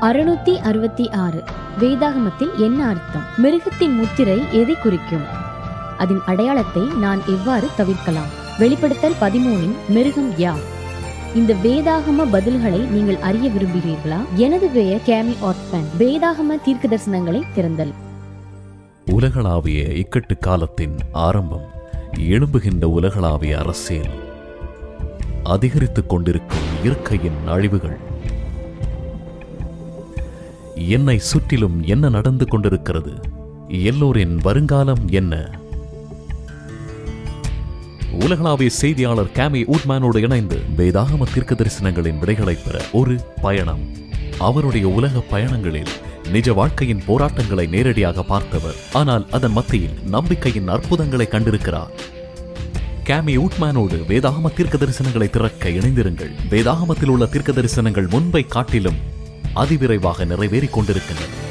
அறுநூத்தி அறுபத்தி ஆறு. வேதாகமத்தில் என்ன அர்த்தம்? மிருகத்தின் முத்திரை எதை குறிக்கும்? அதன் அடையாளத்தை நான் எவ்வாறு தவிர்க்கலாம்? வெளிப்படுத்தல் பதிமூனின் மிருகம் யார் இந்த வேதாகம பதில்களை நீங்கள் அறிய விரும்புகிறீர்களா? எனது பெயர் கேமி ஆர்ட்பன் வேதாகம தீர்க்க தரிசனங்களை திறந்தல். உலகளாவிய இக்கட்டு காலத்தின் ஆரம்பம் எழும்புகின்ற உலகளாவிய அரசியல் அதிகரித்துக் கொண்டிருக்கும் இயற்கையின் அழிவுகள் என்னை சுற்றிலும் என்ன நடந்து கொண்டிருக்கிறது? எல்லோரின் வருங்காலம் என்ன? உலகளாவிய செய்தியாளர் கேமி ஊட்மேனோடு இணைந்து வேதாகம தீர்க்க தரிசனங்களின் விடைகளை பெற ஒரு பயணம். அவருடைய உலக பயணங்களில் நிஜ வாழ்க்கையின் போராட்டங்களை நேரடியாக பார்த்தவர். ஆனால் அதன் மத்தியில் நம்பிக்கையின் அற்புதங்களை கண்டிருக்கிறார். கேமி ஊட்மேனோடு வேதாகம தீர்க்க தரிசனங்களை திறக்க இணைந்திருங்கள். வேதாகமத்தில் உள்ள தீர்க்க தரிசனங்கள் முன்பை காட்டிலும் அதிவிரைவாக நிறைவேறிக் கொண்டிருக்கின்றன.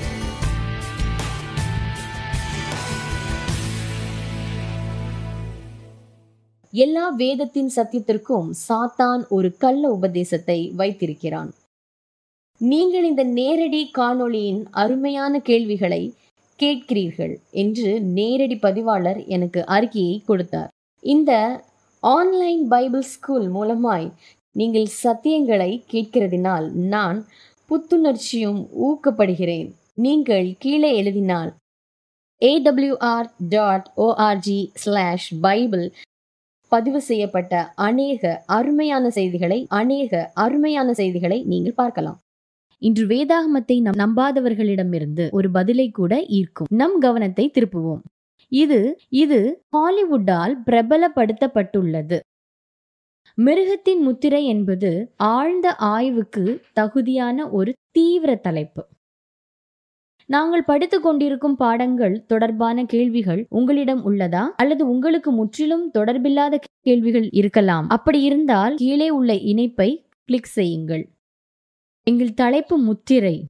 எல்லா வேதத்தின் சத்தியத்திற்கும் சாத்தான் ஒரு கள்ள உபதேசத்தை வைத்திருக்கிறான். நீங்கள் இந்த நேரடி காணொளியின் அருமையான கேள்விகளை கேட்கிறீர்கள் என்று நேரடி பதிவாளர் எனக்கு அறிக்கையை கொடுத்தார். இந்த ஆன்லைன் பைபிள் ஸ்கூல் மூலமாய் நீங்கள் சத்தியங்களை கேட்கிறதினால் நான் புத்துணர்ச்சியும் ஊக்கப்படுகிறேன். நீங்கள் கீழே எழுதினால் AWR dot ORG slash Bible பதிவு செய்யப்பட்ட அநேக அருமையான செய்திகளை அநேக அருமையான செய்திகளை நீங்கள் பார்க்கலாம். இன்று வேதாகமத்தை நம் நம்பாதவர்களிடமிருந்து ஒரு பதிலை கூட ஈர்க்கும். நம் கவனத்தை திருப்புவோம். இது இது ஹாலிவுட்டால் பிரபலப்படுத்தப்பட்டுள்ளது. மிருகத்தின் முத்திரை என்பது ஆழ்ந்த ஆய்வுக்கு தகுதியான ஒரு தீவிர தலைப்பு. நாங்கள் படித்துக் கொண்டிருக்கும் பாடங்கள் தொடர்பான கேள்விகள் உங்களிடம் உள்ளதா? அல்லது உங்களுக்கு முற்றிலும் தொடர்பில்லாத கேள்விகள் இருக்கலாம். அப்படி இருந்தால் கீழே உள்ள இணைப்பை கிளிக் செய்யுங்கள். எங்கள் தலைப்பு முத்திரை.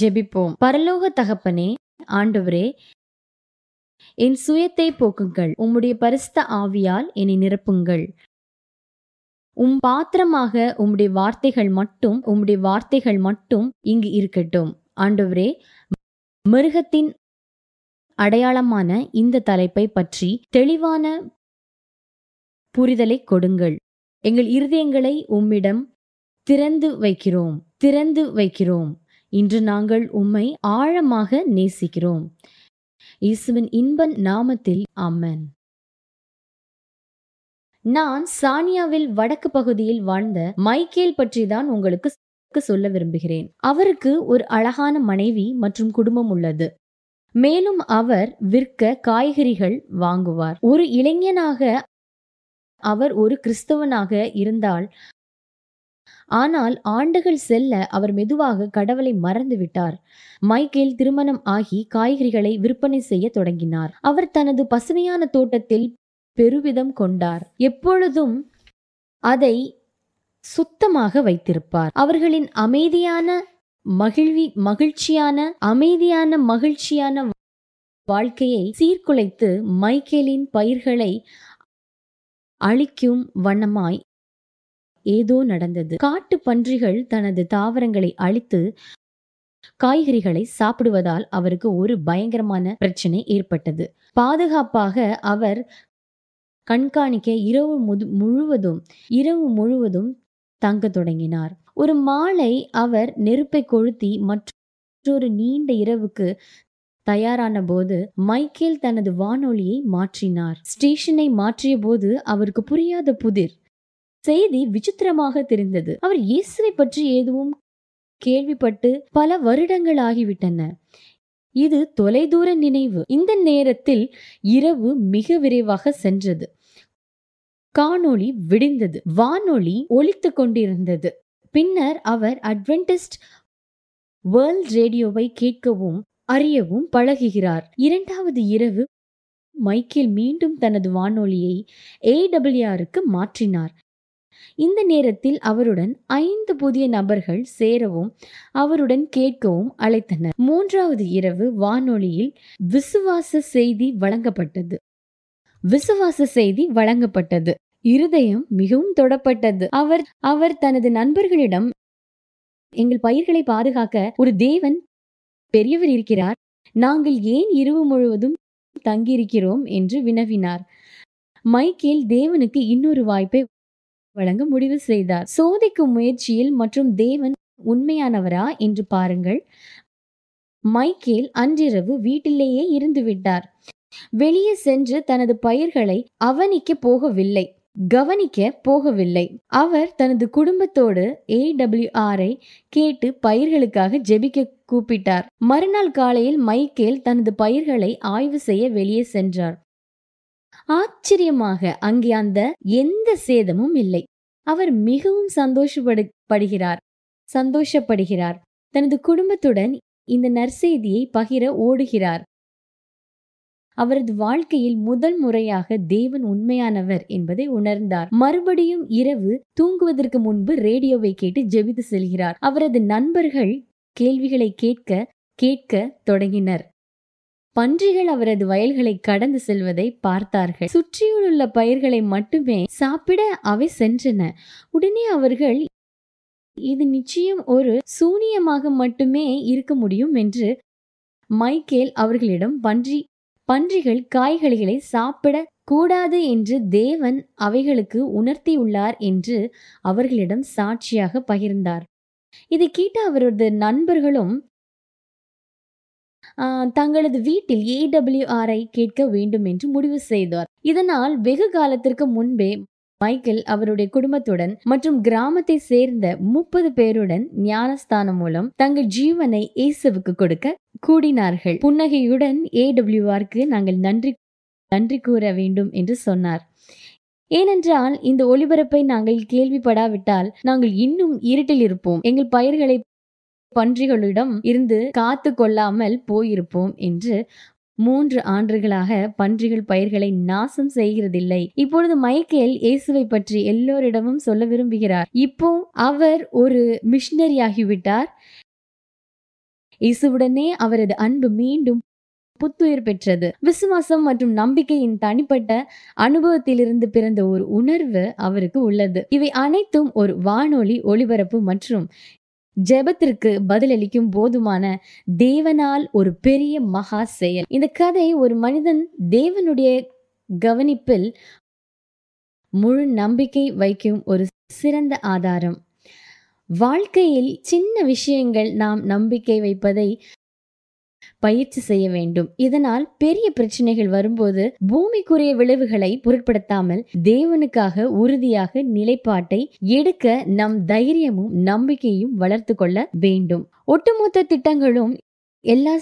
ஜெபிப்போம். பரலோக தகப்பனே ஆண்டவரே என் சுயத்தை போக்குங்கள். உம்முடைய பரிசுத்த ஆவியால் என்னை நிரப்புங்கள். உம் பாத்திரமாக உம்முடைய வார்த்தைகள் மட்டும் உம்முடைய வார்த்தைகள் மட்டும் இங்கு இருக்கட்டும். ஆண்டவரே மிருகத்தின் அடையாளமான இந்த தலைப்பை பற்றி தெளிவான புரிதலை கொடுங்கள். எங்கள் இருதயங்களை உம்மிடம் திறந்து வைக்கிறோம் திறந்து வைக்கிறோம். இன்று நாங்கள் உம்மை ஆழமாக நேசிக்கிறோம். இயேசுவின் இன்பன் நாமத்தில் அம்மன் நான் சானியாவில் வடக்கு பகுதியில் வாழ்ந்த மைக்கேல் பற்றி தான் உங்களுக்கு சொல்ல விரும்புகிறேன். அவருக்கு ஒரு அழகான மனைவி மற்றும் குடும்பம் உள்ளது. மேலும் அவர் விற்க காய்கறிகள் வாங்குவார். ஒரு இளைஞனாக அவர் ஒரு கிறிஸ்தவனாக இருந்தால் ஆனால் ஆண்டுகள் செல்ல அவர் மெதுவாக கடவுளை மறந்து விட்டார். மைக்கேல் திருமணம் ஆகி காய்கறிகளை விற்பனை செய்ய தொடங்கினார். அவர் தனது பசுமையான தோட்டத்தில் பெருவிதம் கொண்டார். எப்பொழுதும் அதை சுத்தமாக வைத்திருப்பார். அவர்களின் அமைதியான மகிழ்வி மகிழ்ச்சியான அமைதியான மகிழ்ச்சியான வாழ்க்கையை சீர்குலைத்து மைக்கேலின் பயிர்களை அழிக்கும் வண்ணமாய் ஏதோ நடந்தது. காட்டு பன்றிகள் தனது தாவரங்களை அழித்து காய்கறிகளை சாப்பிடுவதால் அவருக்கு ஒரு பயங்கரமான பிரச்சனை ஏற்பட்டது. பாதுகாப்பாக அவர் கண்காணிக்க இரவு முழுவதும் இரவு முழுவதும் தங்க தொடங்கினார். ஒரு மாலை அவர் நெருப்பை கொளுத்தி மற்றொரு நீண்ட இரவுக்கு தயாரான போது மைக்கேல் தனது வானொலியை மாற்றினார். ஸ்டேஷனை மாற்றிய போது அவருக்கு புரியாத புதிர். செய்தி விசித்திரமாக தெரிந்தது. அவர் இயேசுவை பற்றி எதுவும் கேள்விப்பட்டு பல வருடங்கள் ஆகிவிட்டன இது தொலைதூர நினைவு. இந்த நேரத்தில் இரவு மிக விரைவாக சென்றது. காணொளி விடிந்தது. வானொலி ஒலித்து கொண்டிருந்தது. பின்னர் அவர் அட்வென்டிஸ்ட் வேர்ல்ட் ரேடியோவை கேட்கவும் அறியவும் பழகுகிறார். இரண்டாவது இரவு மைக்கேல் மீண்டும் தனது வானொலியை ஏடபிள்யூஆருக்கு மாற்றினார். இந்த நேரத்தில் அவருடன் ஐந்து புதிய நபர்கள் சேரவும் அவருடன் கேட்கவும் அழைத்தனர். மூன்றாவது இரவு வானொலியில் விசுவாச செய்தி வழங்கப்பட்டது. விசுவாச செய்தி வழங்கப்பட்டது. இருதயம் மிகவும் தொடப்பட்டது. அவர் அவர் தனது நண்பர்களிடம் எங்கள் பயிர்களை பாதுகாக்க ஒரு தேவன் பெரியவர் இருக்கிறார். நாங்கள் ஏன் இரவு முழுவதும் தங்கியிருக்கிறோம்? என்று வினவினார். மைக்கேல் தேவனுக்கு இன்னொரு வாய்ப்பை வழங்க முடிவு செய்தார். சோதிக்கும் முயற்சியில் மற்றும் தேவன் உண்மையானவரா? என்று பாருங்கள். மைக்கேல் அன்றிரவு வீட்டிலேயே இருந்து விட்டார் வெளியே சென்று தனது பயிர்களை அவனிக்க போகவில்லை கவனிக்க போகவில்லை. அவர் தனது குடும்பத்தோடு ஏடபிள்யூஆரை கேட்டு பயிர்களுக்காக ஜெபிக்க கூப்பிட்டார். மறுநாள் காலையில் மைக்கேல் தனது பயிர்களை ஆய்வு செய்ய வெளியே சென்றார். ஆச்சரியமாக அங்கே அந்த எந்த சேதமும் இல்லை. அவர் மிகவும் சந்தோஷப்படுகிறார் சந்தோஷப்படுகிறார். தனது குடும்பத்துடன் இந்த நற்செய்தியை பகிர ஓடுகிறார். அவரது வாழ்க்கையில் முதல் முறையாக தேவன் உண்மையானவர் என்பதை உணர்ந்தார். மறுபடியும் இரவு தூங்குவதற்கு முன்பு ரேடியோவை கேட்டு ஜெபித்து செல்கிறார். அவரது நண்பர்கள் கேள்விகளை கேட்க கேட்க தொடங்கினர். பன்றிகள் அவரது வயல்களை கடந்து செல்வதை பார்த்தார்கள். சுற்றியுள்ள பயிர்களை மட்டுமே சாப்பிட அவை சென்றன. உடனே அவர்கள் இது நிச்சயம் ஒரு சூனியமாக மட்டுமே இருக்க முடியும் என்று மைக்கேல் அவர்களிடம் பன்றி பன்றிகள் காய்கறிகளை சாப்பிட கூடாது என்று தேவன் அவைகளுக்கு உணர்த்தியுள்ளார் என்று அவர்களிடம் சாட்சியாக பகிர்ந்தார். இதை கேட்ட அவரது நண்பர்களும் தங்களது வீட்டில் ஏடபிள்யூஆரை கேட்க வேண்டும் என்று முடிவு செய்தார். இதனால் வெகு காலத்திற்கு முன்பே மைக்கேல் அவருடைய குடும்பத்துடன் மற்றும் கிராமத்தை சேர்ந்த முப்பது பேருடன் ஞானஸ்தானம் மூலம் தங்கள் ஜீவனை இயேசுவுக்கு கொடுக்க கூடினார்கள். புன்னகையுடன் ஏடபிள்யூஆருக்கு நாங்கள் நன்றி நன்றி கூற வேண்டும் என்று சொன்னார். ஏனென்றால் இந்த ஒளிபரப்பை நாங்கள் கேள்விப்படாவிட்டால் நாங்கள் இன்னும் இருட்டில் இருப்போம். எங்கள் பயிர்களை பன்றிகளிடம் இருந்து காத்து கொள்ளாமல் போயிருப்போம் என்று மூன்று ஆண்டுகளாக பன்றிகள் பயிர்களை நாசம் செய்கிறதில்லை. இப்பொழுது மைக்கேல் இயேசுவை பற்றி எல்லோரிடமும் சொல்ல விரும்புகிறார். இப்போ அவர் ஒரு மிஷினரி ஆகிவிட்டார் இயேசுவுடனே அவரது அன்பு மீண்டும் புத்துயிர் பெற்றது. விசுவாசம் மற்றும் நம்பிக்கையின் தனிப்பட்ட அனுபவத்திலிருந்து பிறந்த ஒரு உணர்வு அவருக்கு உள்ளது. இவை அனைத்தும் ஒரு வானொலி ஒளிபரப்பு மற்றும் ஜெபத்திற்கு பதிலளிக்கும் போதுமான தேவனால் ஒரு பெரிய மகா செயல். இந்த கதை ஒரு மனிதன் தேவனுடைய கவனிப்பில் முழு நம்பிக்கை வைக்கும் ஒரு சிறந்த ஆதாரம். வாழ்க்கையில் சின்ன விஷயங்கள் நாம் நம்பிக்கை வைப்பதை பயிற்சி செய்ய வேண்டும். இதனால் பெரிய பிரச்சனைகள் வரும்போது பூமிக்குரிய விளைவுகளை பொருட்படுத்தாமல் தேவனுக்காக உறுதியாக நிலைப்பாட்டை எடுக்க நம் தைரியமும் நம்பிக்கையும் வளர்த்து கொள்ள வேண்டும். ஒட்டுமொத்த திட்டங்களும் எல்லா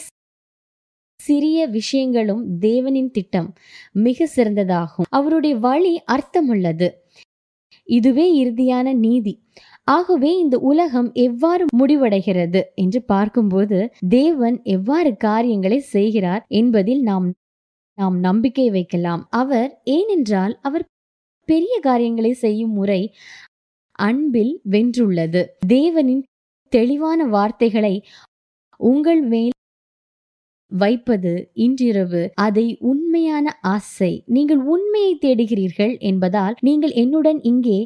சிறிய விஷயங்களும் தேவனின் திட்டம். மிக சிறந்ததாகும். அவருடைய வழி அர்த்தமுள்ளது. இதுவே இறுதியான நீதி. ஆகவே இந்த உலகம் எவ்வாறு முடிவடைகிறது என்று பார்க்கும்போது தேவன் எவ்வாறு காரியங்களை செய்கிறார் என்பதில் நாம் நாம் நம்பிக்கை வைக்கலாம். அவர் ஏனென்றால் அவர் பெரிய காரியங்களை செய்யும் முறை அன்பில் வென்றுள்ளது. தேவனின் தெளிவான வார்த்தைகளை உங்கள் மேல் வைப்பது இன்றிரவு. அதை உண்மையான ஆசை. நீங்கள் உண்மையை தேடுகிறீர்கள் என்பதால் நீங்கள் என்னுடன் இங்கே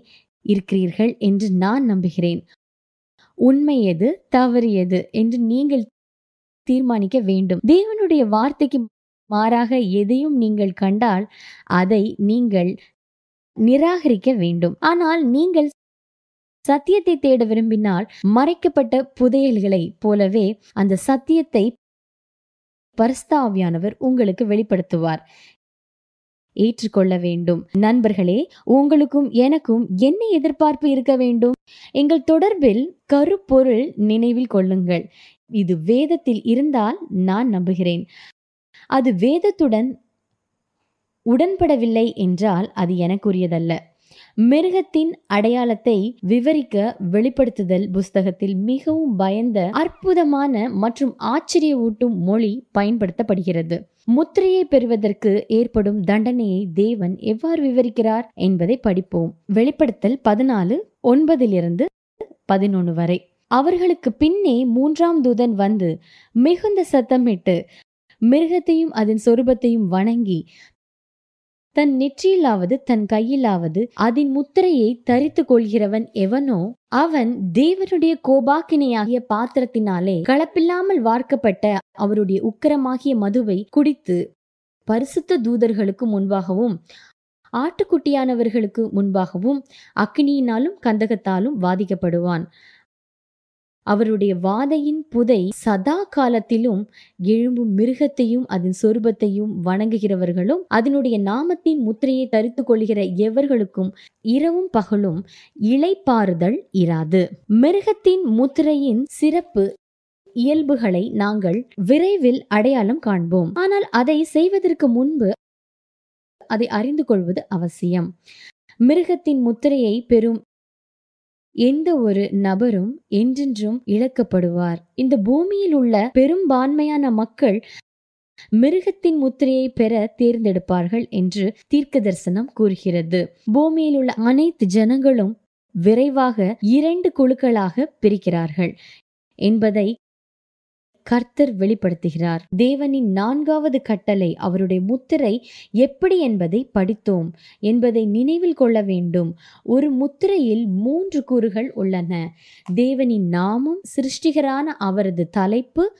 இருக்கிறீர்கள் என்று நான் நம்புகிறேன். உண்மை எது தவறு எது என்று நீங்கள் தீர்மானிக்க வேண்டும். தேவனுடைய வார்த்தைக்கு மாறாக எதையும் நீங்கள் கண்டால் அதை நீங்கள் நிராகரிக்க வேண்டும். ஆனால் நீங்கள் சத்தியத்தை தேட விரும்பினால் மறைக்கப்பட்ட புதையல்களை போலவே அந்த சத்தியத்தை பரிஸ்தாவியானவர் உங்களுக்கு வெளிப்படுத்துவார். ஏற்றுக்கொள்ள வேண்டும். நண்பர்களே உங்களுக்கும் எனக்கும் என்ன எதிர்பார்ப்பு இருக்க வேண்டும்? எங்கள் தொடர்பில் கருப்பொருள் நினைவில் கொள்ளுங்கள். இது வேதத்தில் இருந்தால் நான் நம்புகிறேன். அது வேதத்துடன் உடன்படவில்லை என்றால் அது எனக்குரியதல்ல. மிருகத்தின் அடையாளத்தை விவரிக்க வெளிப்படுத்துதல் புஸ்தகத்தில் மிகவும் பயந்த அற்புதமான மற்றும் ஆச்சரிய ஊட்டும் மொழி பயன்படுத்தப்படுகிறது. முத்திரையை பெறுவதற்கு ஏற்படும் தண்டனையை தேவன் எவ்வாறு விவரிக்கிறார் என்பதை படிப்போம். வெளிப்படுத்தல் பதினாலு ஒன்பதிலிருந்து பதினொன்று வரை. அவர்களுக்கு பின்னே மூன்றாம் தூதன் வந்து மிகுந்த சத்தமிட்டு மிருகத்தையும் அதன் சொரூபத்தையும் வணங்கி தன் நெற்றியிலாவது தன் கையிலாவது அதன் முத்திரையை தரித்து கொள்கிறவன் எவனோ அவன் தேவனுடைய கோபாக்கினையாகிய பாத்திரத்தினாலே களப்பில்லாமல் வார்க்கப்பட்ட அவருடைய உக்கிரமாகிய மதுவை குடித்து பரிசுத்த தூதர்களுக்கு முன்பாகவும் ஆட்டுக்குட்டியானவர்களுக்கு முன்பாகவும் அக்கினியினாலும் கந்தகத்தாலும் வாதிக்கப்படுவான். அவருடைய வாதையின் புதை சதா காலத்திலும் எழும்பும் மிருகத்தையும் அதன் சொரூபத்தையும் வணங்குகிறவர்களும் அதனுடைய நாமத்தின் முத்திரையை தரித்து கொள்கிற எவர்களுக்கும் இரவும் பகலும் இளைப்பாறுதல் இராது. மிருகத்தின் முத்திரையின் சிறப்பு இயல்புகளை நாங்கள் விரைவில் அடையாளம் காண்போம். ஆனால் அதை செய்வதற்கு முன்பு அதை அறிந்து கொள்வது அவசியம். மிருகத்தின் முத்திரையை பெறும் எந்த ஒரு நபரும் என்றென்றும் இழக்கப்படுவார். இந்த பூமியில் உள்ள பெரும்பான்மையான மக்கள் மிருகத்தின் முத்திரையை பெற தேர்ந்தெடுப்பார்கள் என்று தீர்க்க தரிசனம் கூறுகிறது. பூமியில் உள்ள அனைத்து ஜனங்களும் விரைவாக இரண்டு குழுக்களாக பிரிக்கிறார்கள் என்பதை கர்த்தர் வெளிப்படுத்துகிறார். தேவனின் நான்காவது கட்டளை அவருடைய முத்திரை எப்படி என்பதை படித்தோம். என்பதை நினைவில் கொள்ள வேண்டும். ஒரு முத்திரையில் மூன்று கூறுகள் உள்ளன. தேவனின் நாமம் சிருஷ்டிகரான அவரது தலைப்பு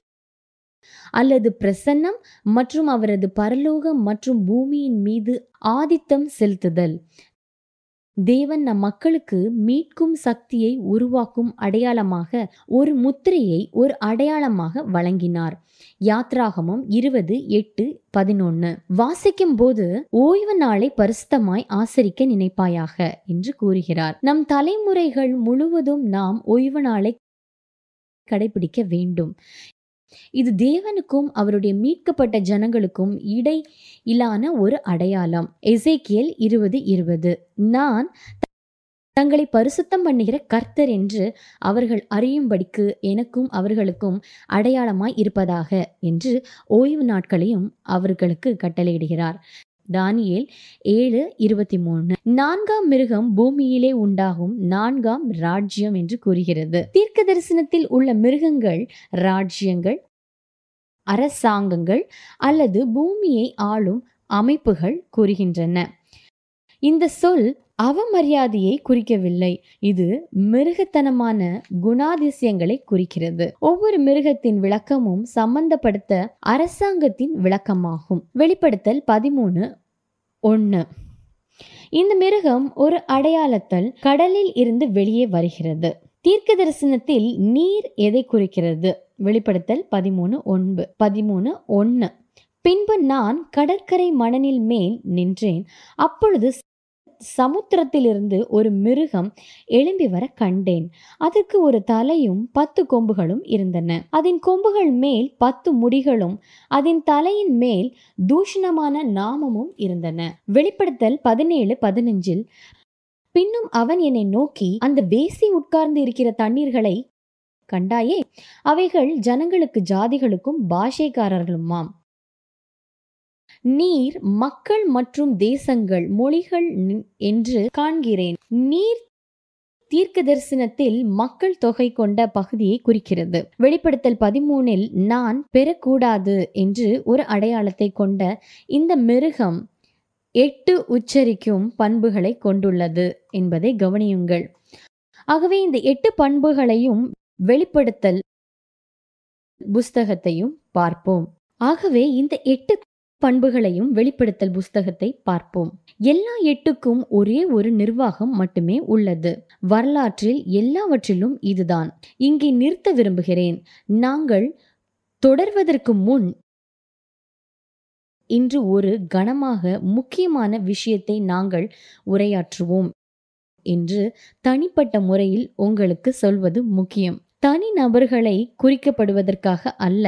அல்லது பிரசன்னம் மற்றும் அவரது பரலோகம் மற்றும் பூமியின் மீது ஆதித்தம் செலுத்துதல். தேவன் நம் மக்களுக்கு மீட்கும் சக்தியை உருவாக்கும் அடையாளமாக ஒரு முத்திரையை ஒரு அடையாளமாக வழங்கினார். யாத்ராகமம் இருபது எட்டு பதினொன்னு. வாசிக்கும் போது ஓய்வு நாளை பரிசுத்தமாய் ஆசரிக்க நினைப்பாயாக என்று கூறுகிறார். நம் தலைமுறைகள் முழுவதும் நாம் ஓய்வு நாளை கடைபிடிக்க வேண்டும். இது தேவனுக்கும் அவருடைய மீட்கப்பட்ட ஜனங்களுக்கும் இடை இலான ஒரு அடையாளம். எசேக்கியல் இருபது இருபது. நான் தங்களை பரிசுத்தம் பண்ணுகிற கர்த்தர் என்று அவர்கள் அறியும்படிக்கு எனக்கும் அவர்களுக்கும் அடையாளமாய் இருப்பதாக என்று ஓய்வு நாட்களையும் அவர்களுக்கு கட்டளையிடுகிறார். தானியேல் ஏழு இருபத்தி மூணு நான்காம் மிருகம் பூமியிலே உண்டாகும் நான்காம் ராஜ்யம் என்று கூறுகிறது. தீர்க்க தரிசனத்தில் உள்ள மிருகங்கள் ராஜ்யங்கள் அரசாங்கங்கள் அல்லது பூமியை ஆளும் அமைப்புகள் கூறுகின்றன. இந்த சொல் அவமரியாதையை குறிக்கவில்லை. இது மிருகத்தனமான குணாதிசயங்களை குறிக்கிறது. ஒவ்வொரு மிருகத்தின் விளக்கமும் சம்பந்தப்படுத்த அரசாங்கத்தின் விளக்கமாகும். வெளிப்படுத்தல் பதிமூணு ஒன்று இந்த மிருகம் ஒரு அடையாளத்தல் கடலில் இருந்து வெளியே வருகிறது. தீர்க்க தரிசனத்தில் நீர் எதை குறிக்கிறது? வெளிப்படுத்தல் பதிமூணு ஒன்பு. பதிமூணு ஒன்று பின்பு நான் கடற்கரை மணலில் மேல் நின்றேன். அப்பொழுது சமுத்திரத்திலிருந்து ஒரு மிருகம் எழும்பி வர கண்டேன். அதற்கு ஒரு தலையும் பத்து கொம்புகளும் இருந்தன. அதன் கொம்புகள் மேல் பத்து முடிகளும் அதன் தலையின் மேல் தூஷணமான நாமமும் இருந்தன. வெளிப்படுத்தல் பதினேழு பதினஞ்சில் பின்னும் அவன் என்னை நோக்கி அந்த வேசி உட்கார்ந்து இருக்கிற தண்ணீர்களை கண்டாயே அவைகள் ஜனங்களுக்கு ஜாதிகளுக்கும் பாஷைக்காரர்களுமாம். நீர் மக்கள் மற்றும் தேசங்கள் மொழிகள் என்று காண்கிறேன். நீர் தீர்க்க தரிசனத்தில் மக்கள் தொகை கொண்ட பகுதியை குறிக்கிறது. வெளிப்படுத்தல் பதிமூனில் நான் பெறக்கூடாது என்று ஒரு அடையாளத்தை கொண்ட இந்த மிருகம் எட்டு உச்சரிக்கும் பண்புகளை கொண்டுள்ளது என்பதை கவனியுங்கள். ஆகவே இந்த எட்டு பண்புகளையும் வெளிப்படுத்தல் புஸ்தகத்தையும் பார்ப்போம். ஆகவே இந்த எட்டு பண்புகளையும் வெளிப்படுத்தல் புஸ்தகத்தை பார்ப்போம். எல்லா எட்டுக்கும் ஒரே ஒரு நிர்வாகம் மட்டுமே உள்ளது. வரலாற்றில் எல்லாவற்றிலும் இதுதான். இங்கே நிறுத்த விரும்புகிறேன். நாங்கள் தொடர்வதற்கு முன் இன்று ஒரு கனமாக முக்கியமான விஷயத்தை நாங்கள் உரையாற்றுவோம் என்று தனிப்பட்ட முறையில் உங்களுக்கு சொல்வது முக்கியம். தனி நபர்களை குறிக்கப்படுவதற்காக அல்ல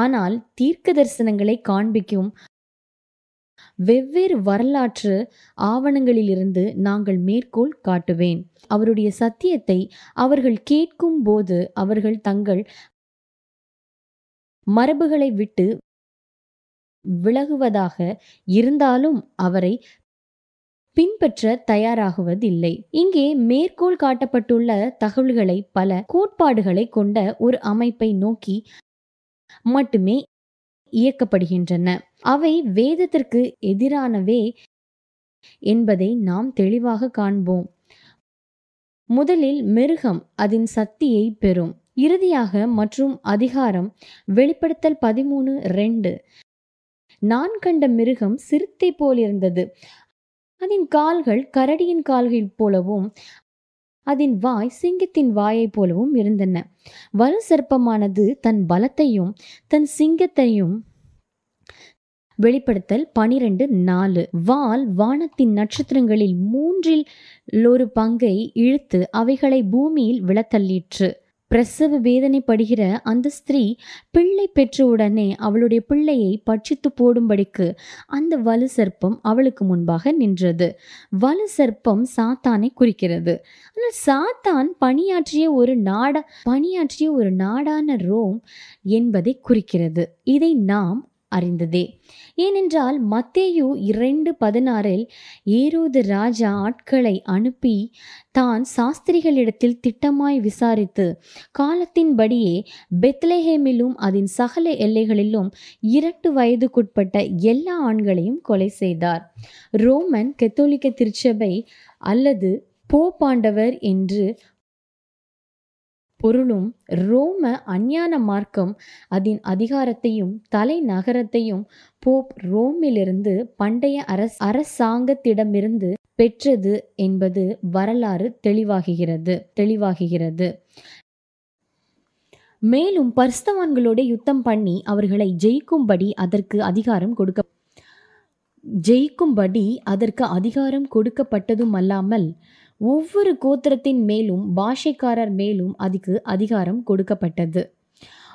ஆனால் தீர்க்க தரிசனங்களை காண்பிக்கும் வெவ்வேறு வரலாற்று ஆவணங்களிலிருந்து நாங்கள் மேற்கோள் காட்டுவேன். அவருடைய சத்தியத்தை அவர்கள் கேட்கும் போது அவர்கள் தங்கள் மரபுகளை விட்டு விலகுவதாக இருந்தாலும் அவரை பின்பற்ற தயாராகுவதில்லை. இங்கே மேற்கோள் காட்டப்பட்டுள்ள தகவல்களை பல கோட்பாடுகளை கொண்ட ஒரு அமைப்பை நோக்கி மட்டுமே இயக்கப்படுகின்றன. அவை வேதத்திற்கு எதிரானவே என்பதை நாம் தெளிவாக காண்போம். முதலில் மிருகம் அதன் சக்தியை பெறும். இறுதியாக மற்றும் அதிகாரம் வெளிப்படுத்தல் பதிமூணு ரெண்டு. நான் கண்ட மிருகம் சிறுத்தை போல் இருந்தது அதன் கால்கள் கரடியின் கால்கள் போலவும் அதன் வாய் சிங்கத்தின் வாயைப் போலவும் இருந்தன. வலு சர்ப்பமானது தன் பலத்தையும் தன் சிங்கத்தையும் வெளிப்படுத்தல் பனிரெண்டு நாலு. வால் வானத்தின் நட்சத்திரங்களில் மூன்றில் ஒரு பங்கை இழுத்து அவைகளை பூமியில் விழத்தள்ளிற்று. பிரசவ வேதனைப்படுகிற அந்த ஸ்திரீ பிள்ளை பெற்றவுடனே அவளுடைய பிள்ளையை பட்சித்து போடும்படிக்கு அந்த வலு சர்ப்பம் அவளுக்கு முன்பாக நின்றது. வலு சர்ப்பம் சாத்தானை குறிக்கிறது. ஆனால் சாத்தான் பணியாற்றிய ஒரு நாட பணியாற்றிய ஒரு நாடான ரோம் என்பதை குறிக்கிறது. இதை நாம் அறிந்ததே. ஏனென்றால் மத்தேயு இரண்டு பதினாறில் ஏரோது ராஜா ஆட்களை அனுப்பி தான் சாஸ்திரிகளிடத்தில் திட்டமாய் விசாரித்து காலத்தின்படியே பெத்லஹேமிலும் அதன் சகல எல்லைகளிலும் இரண்டு வயதுக்குட்பட்ட எல்லா ஆண்களையும் கொலை செய்தார். ரோமன் கத்தோலிக்க திருச்சபை அல்லது போப்பாண்டவர் என்று பொருளும் ரோம அஞ்ஞான மார்க்கம் அதன் அதிகாரத்தையும் தலைநகரத்தையும் போப் ரோமிலிருந்து பண்டைய அரச அரசாங்கத்திடமிருந்து பெற்றது என்பது வரலாறு தெளிவாகுகிறது தெளிவாகுகிறது. மேலும் பரிஸ்தவான்களோட யுத்தம் பண்ணி அவர்களை ஜெயிக்கும்படி அதற்கு அதிகாரம் கொடுக்க ஜெயிக்கும்படி அதற்கு அதிகாரம் கொடுக்கப்பட்டதும் அல்லாமல் ஒவ்வொரு கோத்திரத்தின் மேலும் பாஷைக்காரர் மேலும் அதுக்கு அதிகாரம் கொடுக்கப்பட்டது.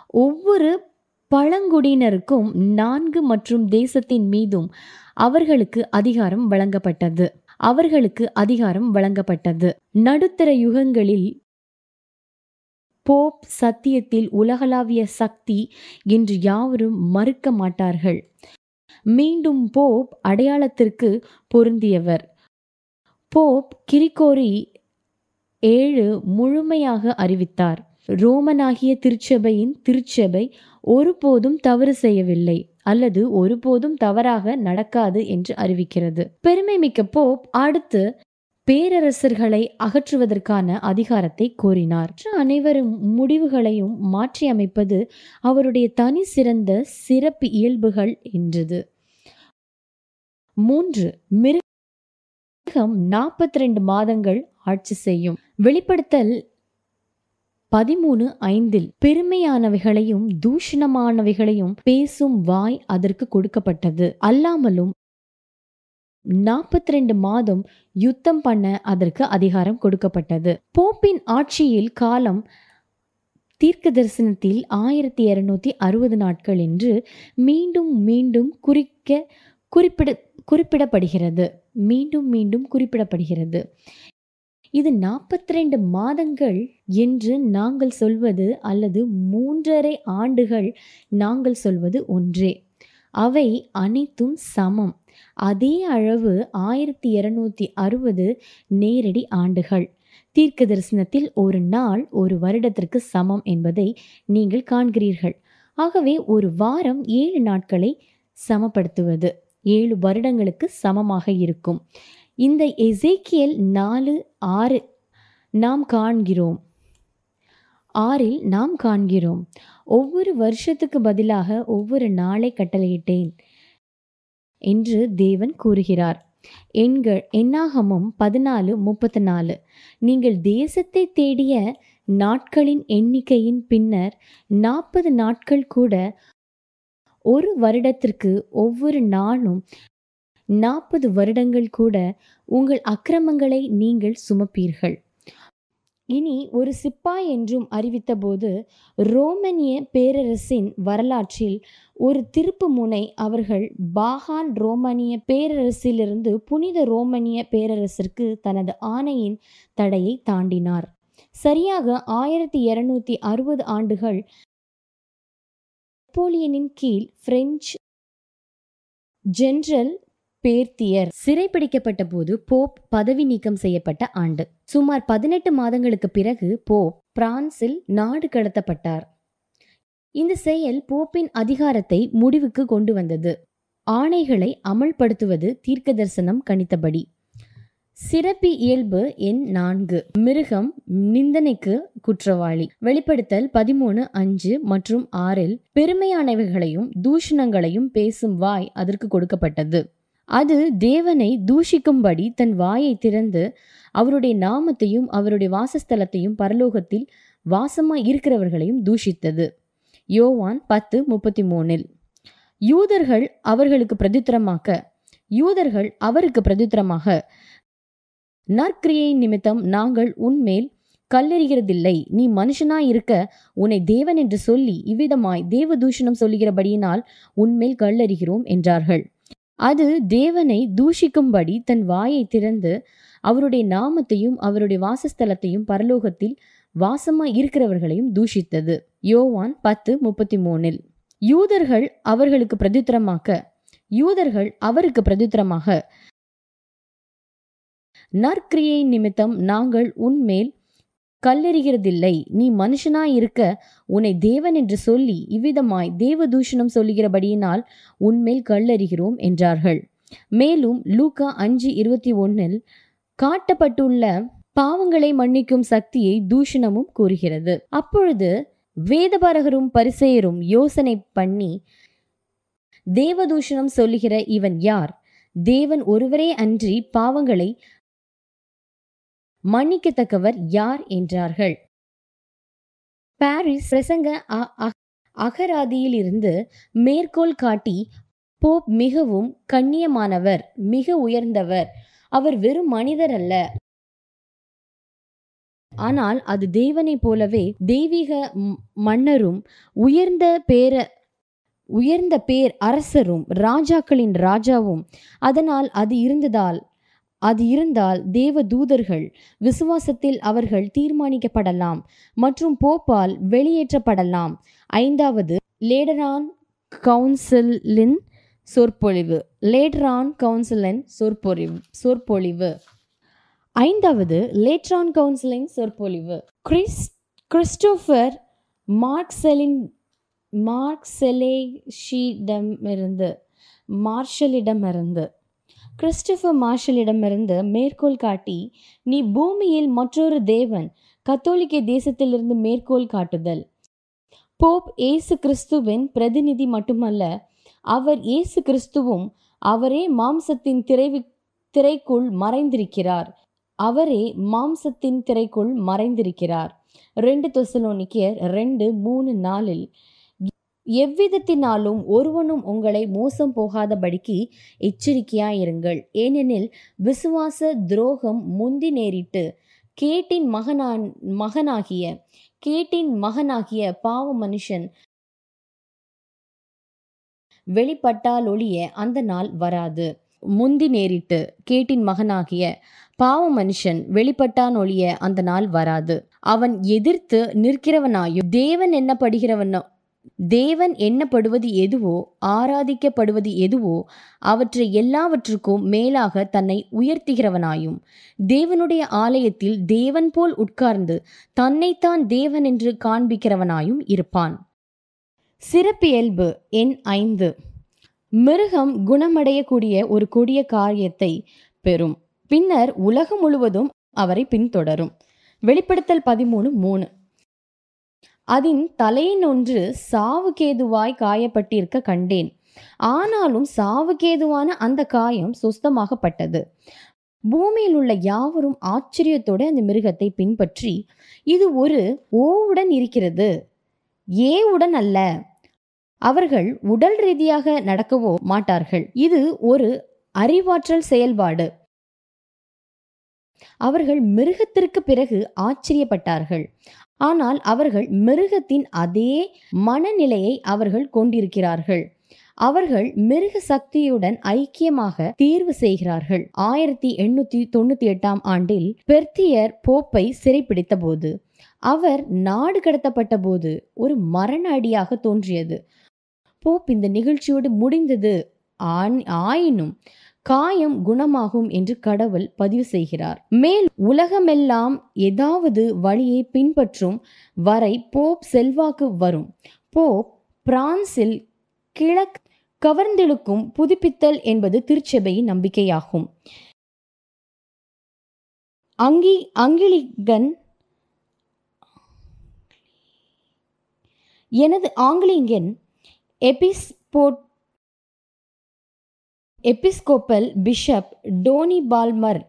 ஒவ்வொரு பழங்குடியினருக்கும் நான்கு மற்றும் தேசத்தின் மீதும் அவர்களுக்கு அதிகாரம் வழங்கப்பட்டது. அவர்களுக்கு அதிகாரம் வழங்கப்பட்டது. நடுத்தர யுகங்களில் போப் சத்தியத்தில் உலகளாவிய சக்தி என்று யாவரும் மறுக்க மாட்டார்கள். மீண்டும் போப் அடையாளத்திற்கு பொருந்தியவர். போப் கிரிகோரி ஏழு முழுமையாக அறிவித்தார். ரோமனாகிய திருச்சபையின் திருச்சபை ஒருபோதும் தவறு செய்யவில்லை அல்லது ஒருபோதும் தவறாக நடக்காது என்று அறிவிக்கிறது. பெருமை மிக்க போப் அடுத்து பேரரசர்களை அகற்றுவதற்கான அதிகாரத்தை கோரினார். அனைவரும் முடிவுகளையும் மாற்றி அமைப்பது அவருடைய தனி சிறந்த சிறப்பு இயல்புகள் என்றது. மூன்று மிருகம் நாற்பத்தி ரெண்டு மாதங்கள் ஆட்சி செய்யும். வெளிப்படுத்தல் பதிமூணு ஐந்தில் பெருமையானவைகளையும் தூஷணமானவைகளையும் பேசும் வாய் அதற்கு கொடுக்கப்பட்டது. அல்லாமலும் நாற்பத்தி ரெண்டு மாதம் யுத்தம் பண்ண அதற்கு அதிகாரம் கொடுக்கப்பட்டது. போப்பின் ஆட்சியில் காலம் தீர்க்க தரிசனத்தில் ஆயிரத்தி இருநூத்தி அறுபது நாட்கள் என்று மீண்டும் மீண்டும் குறிக்க குறிப்பிட குறிப்பிடப்படுகிறது. மீண்டும் மீண்டும் குறிப்பிடப்படுகிறது. இது நாற்பத்தி ரெண்டு மாதங்கள் என்று நாங்கள் சொல்வது அல்லது மூன்றரை ஆண்டுகள் நாங்கள் சொல்வது ஒன்றே. அவை அனைத்தும் சமம். அதே அளவு ஆயிரத்தி இருநூத்தி அறுபது நேரடி ஆண்டுகள். தீர்க்க தரிசனத்தில் ஒரு நாள் ஒரு வருடத்திற்கு சமம் என்பதை நீங்கள் காண்கிறீர்கள். ஆகவே ஒரு வாரம் ஏழு நாட்களை சமப்படுத்துவது. ஏழு வருடங்களுக்கு சமமாக இருக்கும். இந்த எசேக்கியல் நாலு ஆறு நாம் காண்கிறோம். ஆறில் நாம் காண்கிறோம். ஒவ்வொரு வருஷத்துக்கு பதிலாக ஒவ்வொரு நாளை கட்டளையிட்டேன் என்று தேவன் கூறுகிறார். எண்கள் எண்ணாகமும் பதினாலு முப்பத்தி நாலு நீங்கள் தேசத்தை தேடிய நாட்களின் எண்ணிக்கையின் பின்னர் நாற்பது நாட்கள் கூட ஒரு வருடத்திற்கு ஒவ்வொரு நாளும் நாற்பது வருடங்கள் கூட உங்கள் அக்கிரமங்களை நீங்கள் சுமப்பீர்கள். இனி ஒரு சிப்பாய் என்றும் அறிவித்தபோது ரோமனிய பேரரசின் வரலாற்றில் ஒரு திருப்பு முனை அவர்கள் பாகான் ரோமானிய பேரரசிலிருந்து புனித ரோமனிய பேரரசிற்கு தனது ஆணையின் தடையை தாண்டினார். சரியாக ஆயிரத்தி இருநூத்தி அறுபது ஆண்டுகள் நெப்போலியனின் கீழ் பிரெஞ்சு ஜெனரல் பேர்த்தியர். சிறைப்பிடிக்கப்பட்ட போது போப் பதவி நீக்கம் செய்யப்பட்ட ஆண்டு. சுமார் பதினெட்டு மாதங்களுக்கு பிறகு போப் பிரான்சில் நாடு கடத்தப்பட்டார். இந்த செயல் போப்பின் அதிகாரத்தை முடிவுக்கு கொண்டு வந்தது. ஆணைகளை அமல்படுத்துவது தீர்க்க தரிசனம் கணித்தபடி. சிறப்பி இயல்பு எண் நான்கு. மிருகம் நிந்தனைக்கு குற்றவாளி. வெளிப்படுத்தல் பதிமூணு அஞ்சு மற்றும் ஆறில் பெருமையானவைகளையும் தூஷணங்களையும் பேசும் வாய் அதற்கு கொடுக்கப்பட்டது. அது தேவனை தூஷிக்கும்படி தன் வாயை திறந்து அவருடைய நாமத்தையும் அவருடைய வாசஸ்தலத்தையும் பரலோகத்தில் வாசமாய் இருக்கிறவர்களையும் தூஷித்தது. யோவான் பத்து முப்பத்தி மூணில் யூதர்கள் அவர்களுக்கு பிரதித்திரமாக்க யூதர்கள் அவருக்கு பிரதித்திரமாக நற்கிரியை நிமித்தம் நாங்கள் உன்மேல் கல்லெறிகிறதில்லை. நீ மனுஷனாய் இருக்க உன்னை தேவன் என்று சொல்லி இவ்விதமாய் தேவ தூஷணம் சொல்லுகிறபடியினால் உன்மேல் கல்லெறிகிறோம் என்றார்கள். அது தேவனை தூஷிக்கும்படி தன் வாயை திறந்து அவருடைய நாமத்தையும் அவருடைய வாசஸ்தலத்தையும் பரலோகத்தில் வாசமாய் இருக்கிறவர்களையும் தூஷித்தது. யோவான் பத்து முப்பத்தி மூணில் யூதர்கள் அவர்களுக்கு பிரதித்திரமாக்க யூதர்கள் அவருக்கு பிரதித்திரமாக நற்கிரியை நிமித்தம் நாங்கள் உன்மேல் கல்லெறிகிறதில்லை. நீ மனுஷனாய் இருக்க உன்னை தேவன் என்று சொல்லி இவ்விதமாய் தேவ தூஷணம் சொல்லுகிறபடியினால் உன்மேல் கல்லெறிகிறோம் என்றார்கள். மேலும் லூக்கா அஞ்சு இருபத்தி ஒன்னில் காட்டப்பட்டுள்ள பாவங்களை மன்னிக்கும் சக்தியை தூஷணமும் கூறுகிறது. அப்பொழுது வேதபாரகரும் பரிசெயரும் யோசனை பண்ணி தேவதூஷணம் சொல்லுகிற இவன் யார்? தேவன் ஒருவரே அன்றி பாவங்களை மன்னிக்கத்தக்கவர் யார் என்றார்கள். பாரிஸ் பிரசங்க அ- அகராதியில் இருந்து மேற்கோள் காட்டி போப் மிகவும் கண்ணியமானவர் மிக உயர்ந்தவர் அவர் வெறும் மனிதர் அல்ல. ஆனால் அது தேவனைப் போலவே தெய்வீக மன்னரும் உயர்ந்த பேர உயர்ந்த பேர் அரசரும் ராஜாக்களின் ராஜாவும் அதனால் அது இருந்ததால் அது இருந்தால் தேவ தூதர்கள் விசுவாசத்தில் அவர்கள் தீர்மானிக்கப்படலாம் மற்றும் போப்பால் வெளியேற்றப்படலாம். ஐந்தாவது லேடரான் கவுன்சிலின் சொற்பொழிவு. லேட்ரான் கவுன்சிலின் சொற்பொழிவு சொற்பொழிவு. ஐந்தாவது லேட்ரான் கவுன்சிலிங் சொற்பொழிவு. கிறிஸ் கிறிஸ்டோஃபர் மார்க்செலின் மார்க்செலேஷிடமிருந்து மார்ஷலிடமிருந்து. கிறிஸ்டபர் மார்ஷலிடமிருந்து மேற்கோள் காட்டி நீ பூமியில் மற்றொரு தேவன் கத்தோலிக்க தேசத்திலிருந்து மேற்கோள் காட்டுதல். போப் இயேசு கிறிஸ்துவின் பிரதிநிதி மட்டுமல்ல அவர் இயேசு கிறிஸ்துவும் அவரே மாம்சத்தின் திரைவி திரைக்குள் மறைந்திருக்கிறார். அவரே மாம்சத்தின் திரைக்குள் மறைந்திருக்கிறார். ரெண்டு தொசலோனிக்கியர் ரெண்டு மூணு நாளில் எவ்விதத்தினாலும் ஒருவனும் உங்களை மோசம் போகாதபடிக்கு எச்சரிக்கையாயிருங்கள். ஏனெனில் விசுவாச துரோகம் முந்தி நேரிட்டு கேட்டின் மகனான் மகனாகிய கேட்டின் மகனாகிய பாவ மனுஷன் வெளிப்பட்டால் ஒழிய அந்த நாள் வராது. முந்தி நேரிட்டு கேட்டின் மகனாகிய பாவ மனுஷன் வெளிப்பட்டான் ஒழிய அந்த நாள் வராது. அவன் எதிர்த்து நிற்கிறவனாயும் தேவன் எண்ணப்படுகிறவனோ தேவன் எண்ணப்படுவது எதுவோ ஆராதிக்கப்படுவது எதுவோ அவற்றை எல்லாவற்றுக்கும் மேலாக தன்னை உயர்த்துகிறவனாயும். தேவனுடைய ஆலயத்தில் தேவன் போல் உட்கார்ந்து தன்னைத்தான் தேவன் என்று காண்பிக்கிறவனாயும் இருப்பான். சிறப்பியல்பு எண் ஐந்து. மிருகம் குணமடையக்கூடிய ஒரு கொடிய காரியத்தை பெறும். பின்னர் உலகம் முழுவதும் அவரை பின்தொடரும். வெளிப்படுத்தல் பதிமூணு மூணு. அதன் தலையின் ஒன்று சாவுகேதுவாய் காயப்பட்டிருக்க கண்டேன். ஆனாலும் சாவுகேதுவான அந்த காயம் சுஸ்தமாகப்பட்டது. பூமியில் உள்ள யாவரும் ஆச்சரியத்தோடு அந்த மிருகத்தை பின்பற்றி இது ஒரு ஓவுடன் இருக்கிறது. ஏவுடன் அல்ல. அவர்கள் உடல் ரீதியாக நடக்கவோ மாட்டார்கள். இது ஒரு அறிவாற்றல் செயல்பாடு. அவர்கள் மிருகத்திற்கு பிறகு ஆச்சரியப்பட்டார்கள். ஆனால் அவர்கள் மிருகத்தின் அதே மனநிலையை அவர்கள் கொண்டிருக்கிறார்கள். அவர்கள் மிருக சக்தியுடன் ஐக்கியமாக தீர்வு செய்கிறார்கள். ஆயிரத்தி எண்ணூத்தி தொண்ணூத்தி எட்டாம் ஆண்டில் பெர்த்தியர் போப்பை சிறைப்பிடித்த போது அவர் நாடு கடத்தப்பட்ட போது ஒரு மரண அடியாக தோன்றியது. போப் இந்த நிகழ்ச்சியோடு முடிந்தது. ஆன்- ஆயினும் காயம் குணமாகும் என்று கடவுள் பதிவு செய்கிறார். மேல் உலகமெல்லாம் ஏதாவது வழியை பின்பற்றும் வரை போப் செல்வாக்கு வரும். போப் பிரான்சில் கிழக் கவர்ந்தெழுக்கும் புதுப்பித்தல் என்பது திருச்சபையின் நம்பிக்கையாகும். அங்கி அங்கிலிகன் எனது ஆங்கிலிங்கன் எபிஸ்போட் எபிஸ்கோப்பல் பிஷப் டோனி பால்மர்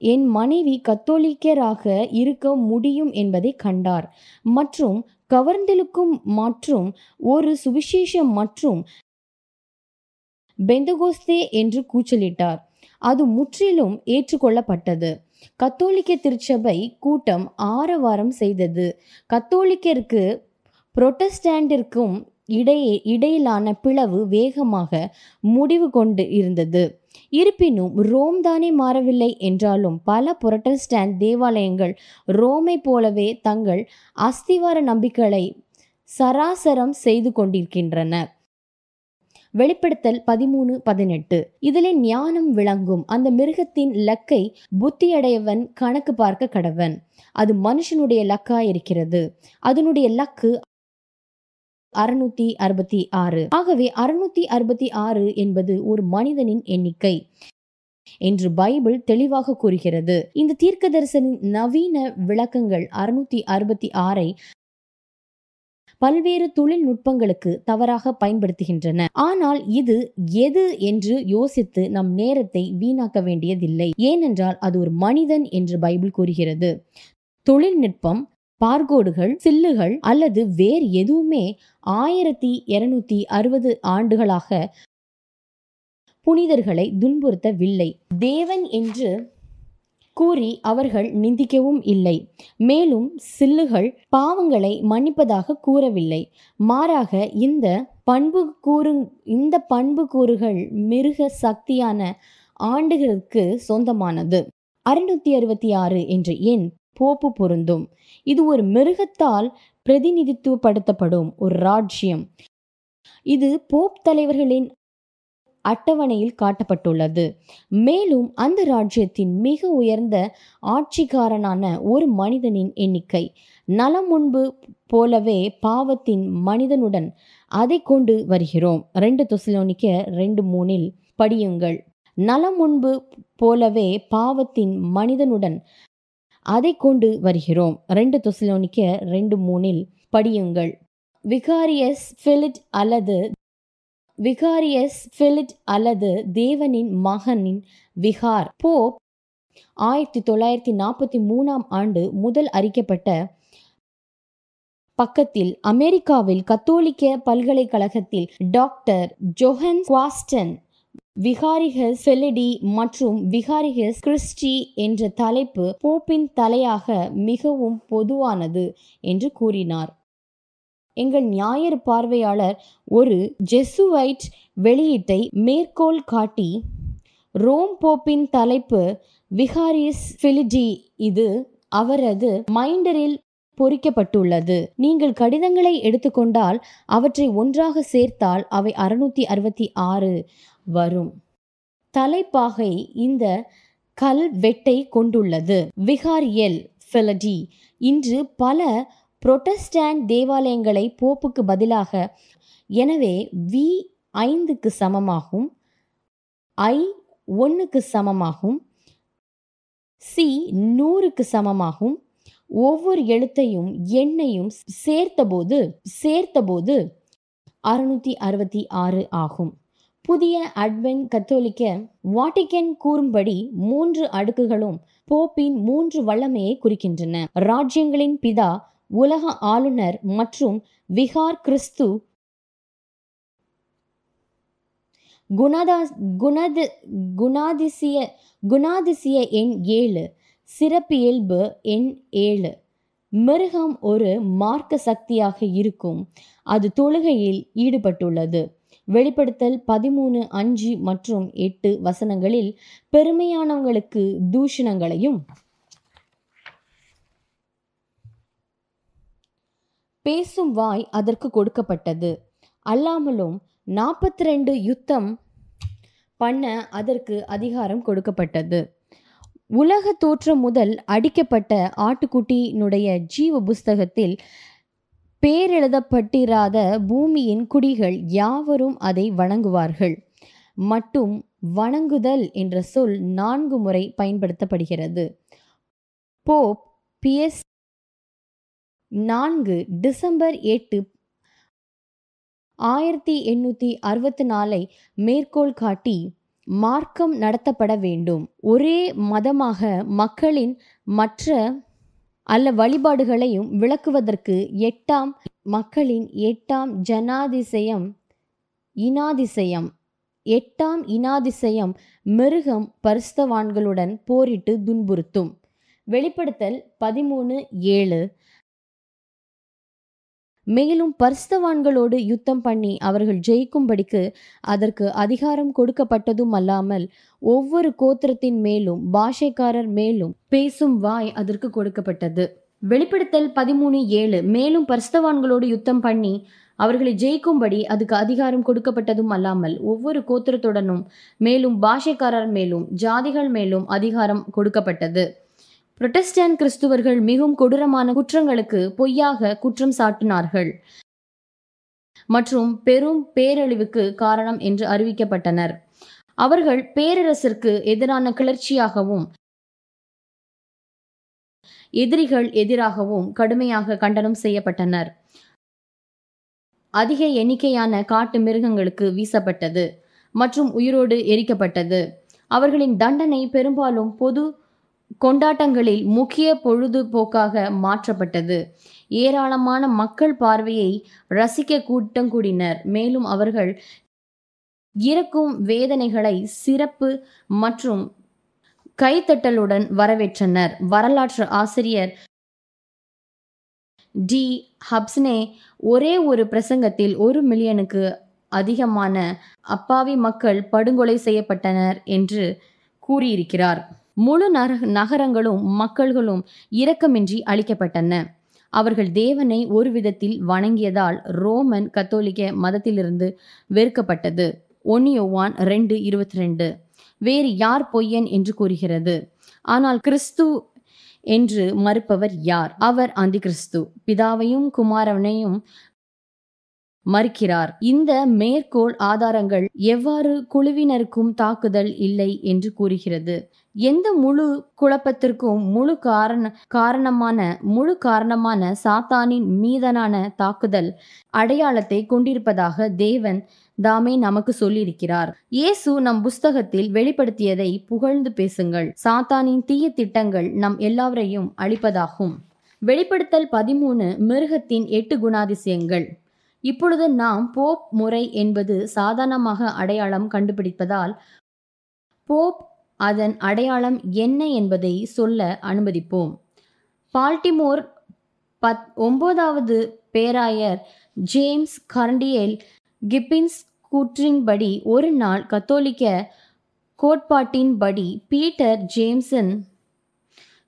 என் மனைவி கத்தோலிக்கராக இருக்க முடியும் என்பதை கண்டார். மற்றும் கவர்ந்தெழுக்கும் மற்றும் ஒரு சுவிசேஷம் மற்றும் பெந்தகோஸ்தே என்று கூச்சலிட்டார். அது முற்றிலும் ஏற்றுக்கொள்ளப்பட்டது. கத்தோலிக்க திருச்சபை கூட்டம் ஆரவாரம் செய்தது. கத்தோலிக்கருக்கு புரொட்டஸ்டாண்டிற்கும் இடையே இடையிலான பிளவு வேகமாக முடிவு கொண்டு இருந்தது. இருப்பினும் ரோம் தானே மாறவில்லை என்றாலும் பல புரட்டஸ்டாண்ட் தேவாலயங்கள் ரோமை போலவே தங்கள் அஸ்திவார நம்பிக்கைகளை சராசரம் செய்து கொண்டிருக்கின்றன. வெளிப்படுத்தல் பதிமூணு பதினெட்டு. இதிலே ஞானம் விளங்கும் அந்த மிருகத்தின் லக்கை புத்தியடையவன் கணக்கு பார்க்க கடவன். அது மனுஷனுடைய லக்கா இருக்கிறது. அதனுடைய லக்கு அறுநூத்தி அறுபத்தி ஆறு. ஆகவே அறுநூத்தி அறுபத்தி ஆறு என்பது ஒரு மனிதனின் எண்ணிக்கை என்று பைபிள் தெளிவாக கூறுகிறது. இந்த தீர்க்கதரிசனின் நவீன விளக்கங்கள் அறுநூத்தி அறுபத்தி ஆறை பல்வேறு தொழில்நுட்பங்களுக்கு தவறாக பயன்படுத்துகின்றன. ஆனால் இது எது என்று யோசித்து நம் நேரத்தை வீணாக்க வேண்டியதில்லை. ஏனென்றால் அது ஒரு மனிதன் என்று பைபிள் கூறுகிறது. தொழில்நுட்பம் பார்கோடுகள் சில்லுகள் அல்லது வேறு எதுவுமே ஆயிரத்தி இருநூத்தி அறுபது ஆண்டுகளாக புனிதர்களை துன்புறுத்தவில்லை. தேவன் என்று கூறி அவர்கள் நிந்திக்கவும் இல்லை. மேலும் சில்லுகள் பாவங்களை மன்னிப்பதாக கூறவில்லை. மாறாக இந்த பண்பு கூறு இந்த பண்பு கூறுகள் மிருக சக்தியான ஆண்டுகளுக்கு சொந்தமானது. அறுநூத்தி அறுபத்தி ஆறு என்ற எண் போப்பு பொருந்தும். இது ஒரு மிருகத்தால் பிரதிநிதித்துவப்படுத்தப்படும் ஒரு ராஜ்யம். இது போப் தலைவர்களின் அட்டவணையில் காட்டப்பட்டுள்ளது. மேலும் அந்த ராஜ்யத்தின் மிக உயர்ந்த ஆட்சிக்காரனான ஒரு மனிதனின் எண்ணிக்கை. நலம் முன்பு போலவே பாவத்தின் மனிதனுடன் அதை கொண்டு வருகிறோம். ரெண்டு தொசிலோனிக்க ரெண்டு மூணில் படியுங்கள். நலம் முன்பு போலவே பாவத்தின் மனிதனுடன் அதை கொண்டு வருகிறோம். ரெண்டு தொசிலோனிக்க ரெண்டு மூணில் படியுங்கள். விகாரியஸ் ஃபிலிட் அல்லது விகாரியஸ் ஃபிலிட் அல்லது தேவனின் மகனின் விகார். போப் ஆயிரத்தி தொள்ளாயிரத்தி நாற்பத்தி மூணாம் ஆண்டு முதல் அறிக்கப்பட்ட பக்கத்தில் அமெரிக்காவில் கத்தோலிக்க பல்கலைக்கழகத்தில் டாக்டர் ஜொஹன் குவாஸ்டன் விகாரிகஸ் ஃபெலிடி மற்றும் விகாரிகஸ் கிறிஸ்டி என்ற தலைப்பு போப்பின் தலையாக மிகவும் பொதுவானது என்று கூறினார். எங்கள் ஞாயிறு பார்வையாளர் ஒரு ஜெசுவைட் வெளியீட்டை மேற்கோள் காட்டி ரோம் போப்பின் தலைப்பு விகாரிஸ் ஃபிலிடி இது அவரது மைண்டரில் பொறிக்கப்பட்டுள்ளது. நீங்கள் கடிதங்களை எடுத்துக்கொண்டால் அவற்றை ஒன்றாக சேர்த்தால் அவை அறுநூத்தி அறுபத்தி ஆறு வரும். தலைப்பாகை இந்த கல்வெட்டை கொண்டுள்ளது. கொண்டுள்ளது விகாரியல் ஃபெலடி இன்று பல புரொட்டஸ்டாண்ட் தேவாலயங்களை போப்புக்கு பதிலாக எனவே வி ஐந்துக்கு சமமாகும் ஐ ஒன்றுக்கு சமமாகும் சி நூறுக்கு சமமாகும் ஒவ்வொரு எழுத்தையும் எண்ணையும் சேர்த்தபோது சேர்த்தபோது அறுநூற்றி அறுபத்தி ஆறு ஆகும். புதிய அட்வென் கத்தோலிக்க வாட்டிகன் கூறும்படி மூன்று அடுக்குகளும் போப்பின் மூன்று வல்லமையை குறிக்கின்றன. ராஜ்யங்களின் பிதா உலக ஆளுநர் மற்றும் விகார் கிறிஸ்து குணதா குணத குணாதிசிய குணாதிசிய எண் ஏழு சிறப்பியல்பு எண் ஏழு. மிருகம் ஒரு மார்க்க சக்தியாக இருக்கும். அது தொழுகையில் ஈடுபட்டுள்ளது. வெளிப்படுத்தல் பதிமூணு அஞ்சு மற்றும் எட்டு வசனங்களில் பெருமையானவங்களுக்கு தூஷணங்களையும் பேசும் வாய் அதற்கு கொடுக்கப்பட்டது. அல்லாமலும் நாற்பத்தி ரெண்டு யுத்தம் பண்ண அதற்கு அதிகாரம் கொடுக்கப்பட்டது. உலக தோற்றம் முதல் அடிக்கப்பட்ட ஆட்டுக்குட்டியினுடைய ஜீவ புஸ்தகத்தில் பேரெழுதப்பட்டிராத பூமியின் குடிகள் யாவரும் அதை வணங்குவார்கள். மட்டும் வணங்குதல் என்ற சொல் நான்கு முறை பயன்படுத்தப்படுகிறது. போப் பிஎஸ் நான்கு டிசம்பர் எட்டு ஆயிரத்தி எண்ணூற்றி அறுபத்தி நாலை மேற்கோள் காட்டி மார்க்கம் நடத்தப்பட வேண்டும். ஒரே மதமாக மக்களின் மற்ற அல்ல வழிபாடுகளையும் விளக்குவதற்கு எட்டாம் மக்களின் எட்டாம் ஜனாதிசயம் இனாதிசயம். எட்டாம் இனாதிசயம் மிருகம் பரிஸ்தவான்களுடன் போரிட்டு துன்புறுத்தும். வெளிப்படுத்தல் பதிமூணு ஏழு. மேலும் பரிஸ்தவான்களோடு யுத்தம் பண்ணி அவர்கள் ஜெயிக்கும்படிக்கு அதற்கு அதிகாரம் கொடுக்கப்பட்டதும் அல்லாமல் ஒவ்வொரு கோத்திரத்தின் மேலும் பாஷைக்காரர் மேலும் பேசும் வாய் அதற்கு கொடுக்கப்பட்டது. வெளிப்படுத்தல் பதிமூணு ஏழு. மேலும் பரிஸ்தவான்களோடு யுத்தம் பண்ணி அவர்களை ஜெயிக்கும்படி அதுக்கு அதிகாரம் கொடுக்கப்பட்டதும் அல்லாமல் ஒவ்வொரு கோத்திரத்துடனும் மேலும் பாஷைக்காரர் மேலும் ஜாதிகள் மேலும் அதிகாரம் கொடுக்கப்பட்டது. புரொட்டஸ்டன்ட் கிறிஸ்துவர்கள் மிகவும் கொடூரமான குற்றங்களுக்கு பொய்யாக குற்றம் சாட்டினார்கள். மற்றும் பெரும் பேரழிவுக்கு காரணம் என்று அறிவிக்கப்பட்டனர். அவர்கள் பேரரசிற்கு எதிரான கிளர்ச்சியாகவும் எதிரிகள் எதிராகவும் கடுமையாக கண்டனம் செய்யப்பட்டனர். அதிக எண்ணிக்கையான காட்டு மிருகங்களுக்கு வீசப்பட்டது மற்றும் உயிரோடு எரிக்கப்பட்டது. அவர்களின் தண்டனை பெரும்பாலும் பொது கொண்டாட்டங்களில் முக்கிய பொழுதுபோக்காக மாற்றப்பட்டது. ஏராளமான மக்கள் பார்வையை ரசிக்க கூட்டம் கூடினர். மேலும் அவர்கள் இறக்கும் வேதனைகளை சிறப்பு மற்றும் கைத்தட்டலுடன் வரவேற்றனர். வரலாற்று ஆசிரியர் டி. ஹப்ஸ்னே ஒரே ஒரு பிரசங்கத்தில் ஒரு மில்லியனுக்கு அதிகமான அப்பாவி மக்கள் படுகொலை செய்யப்பட்டனர் என்று கூறியிருக்கிறார். முழு நர நகரங்களும் மக்கள்களும் இரக்கமின்றி அழிக்கப்பட்டன. அவர்கள் தேவனை ஒரு விதத்தில் வணங்கியதால் ரோமன் கத்தோலிக்க மதத்திலிருந்து வெறுக்கப்பட்டது. ஒன்னியோவான் ரெண்டு இருபத்தி ரெண்டு வேறு யார் பொய்யன் என்று கூறுகிறது. ஆனால் கிறிஸ்து என்று மறுப்பவர் யார்? அவர் அந்தி கிறிஸ்து பிதாவையும் குமாரவனையும் மறுக்கிறார். இந்த மேற்கோள் ஆதாரங்கள் எவ்வாறு குழுவினருக்கும் தாக்குதல் இல்லை என்று கூறுகிறது. எந்த முழு குழப்பத்திற்கும் முழு காரண காரணமான முழு காரணமான சாத்தானின் மீதனான தாக்குதல் அடையாளத்தை கொண்டிருப்பதாக தேவன் தாமே நமக்கு சொல்லியிருக்கிறார். இயேசு நம் புஸ்தகத்தில் வெளிப்படுத்தியதை புகழ்ந்து பேசுங்கள். சாத்தானின் தீய திட்டங்கள் நம் எல்லாவரையும் அழிப்பதாகும். வெளிப்படுத்தல் பதிமூணு மிருகத்தின் எட்டு குணாதிசயங்கள். இப்பொழுது நாம் போப் முறை என்பது சாதாரணமாக அடையாளம் கண்டுபிடிப்பதால் போப் அதன் அடையாளம் என்ன என்பதை சொல்ல அனுமதிப்போம். பால்டிமோர் பத் ஒன்பதாவது பேராயர் ஜேம்ஸ் கரண்டியல் கிப்பின்ஸ் கூற்றின்படி ஒரு நாள் கத்தோலிக்க கோட்பாட்டின்படி பீட்டர் ஜேம்சன்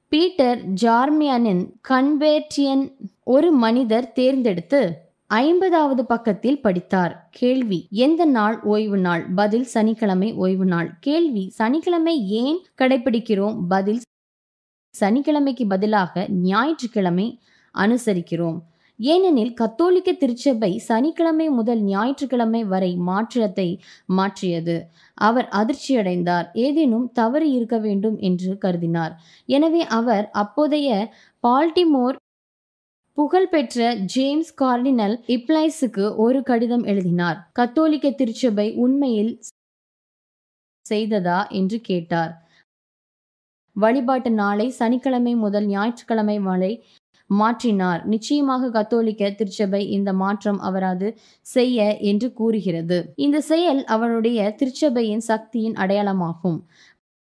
பீட்டர் ஜார்மியனின் கன்வேர்டியன் ஒரு மனிதர் தேர்ந்தெடுத்து ஐம்பதாவது பக்கத்தில் படித்தார். கேள்வி எந்த நாள் ஓய்வு நாள்? பதில் சனிக்கிழமை ஓய்வு நாள். கேள்வி சனிக்கிழமை ஏன் கடைபிடிக்கிறோம் பதில் சனிக்கிழமைக்கு பதிலாக ஞாயிற்றுக்கிழமை அனுசரிக்கிறோம். ஏனெனில் கத்தோலிக்க திருச்சபை சனிக்கிழமை முதல் ஞாயிற்றுக்கிழமை வரை மாற்றத்தை மாற்றியது. அவர் அதிர்ச்சியடைந்தார். ஏதேனும் தவறு இருக்க வேண்டும் என்று கருதினார். எனவே அவர் அப்போதைய பால்டிமோர் புகழ்பெற்ற ஜேம்ஸ் கார்டினல் இப்ளைஸுக்கு ஒரு கடிதம் எழுதினார். கத்தோலிக்க திருச்சபை உண்மையில் செய்ததா என்று கேட்டார். வழிபாட்டு நாளை சனிக்கிழமை முதல் ஞாயிற்றுக்கிழமை வரை மாற்றினார். நிச்சயமாக கத்தோலிக்க திருச்சபை இந்த மாற்றம் அவரது செய்ய என்று கூறுகிறது. இந்த செயல் அவருடைய திருச்சபையின் சக்தியின் அடையாளமாகும்.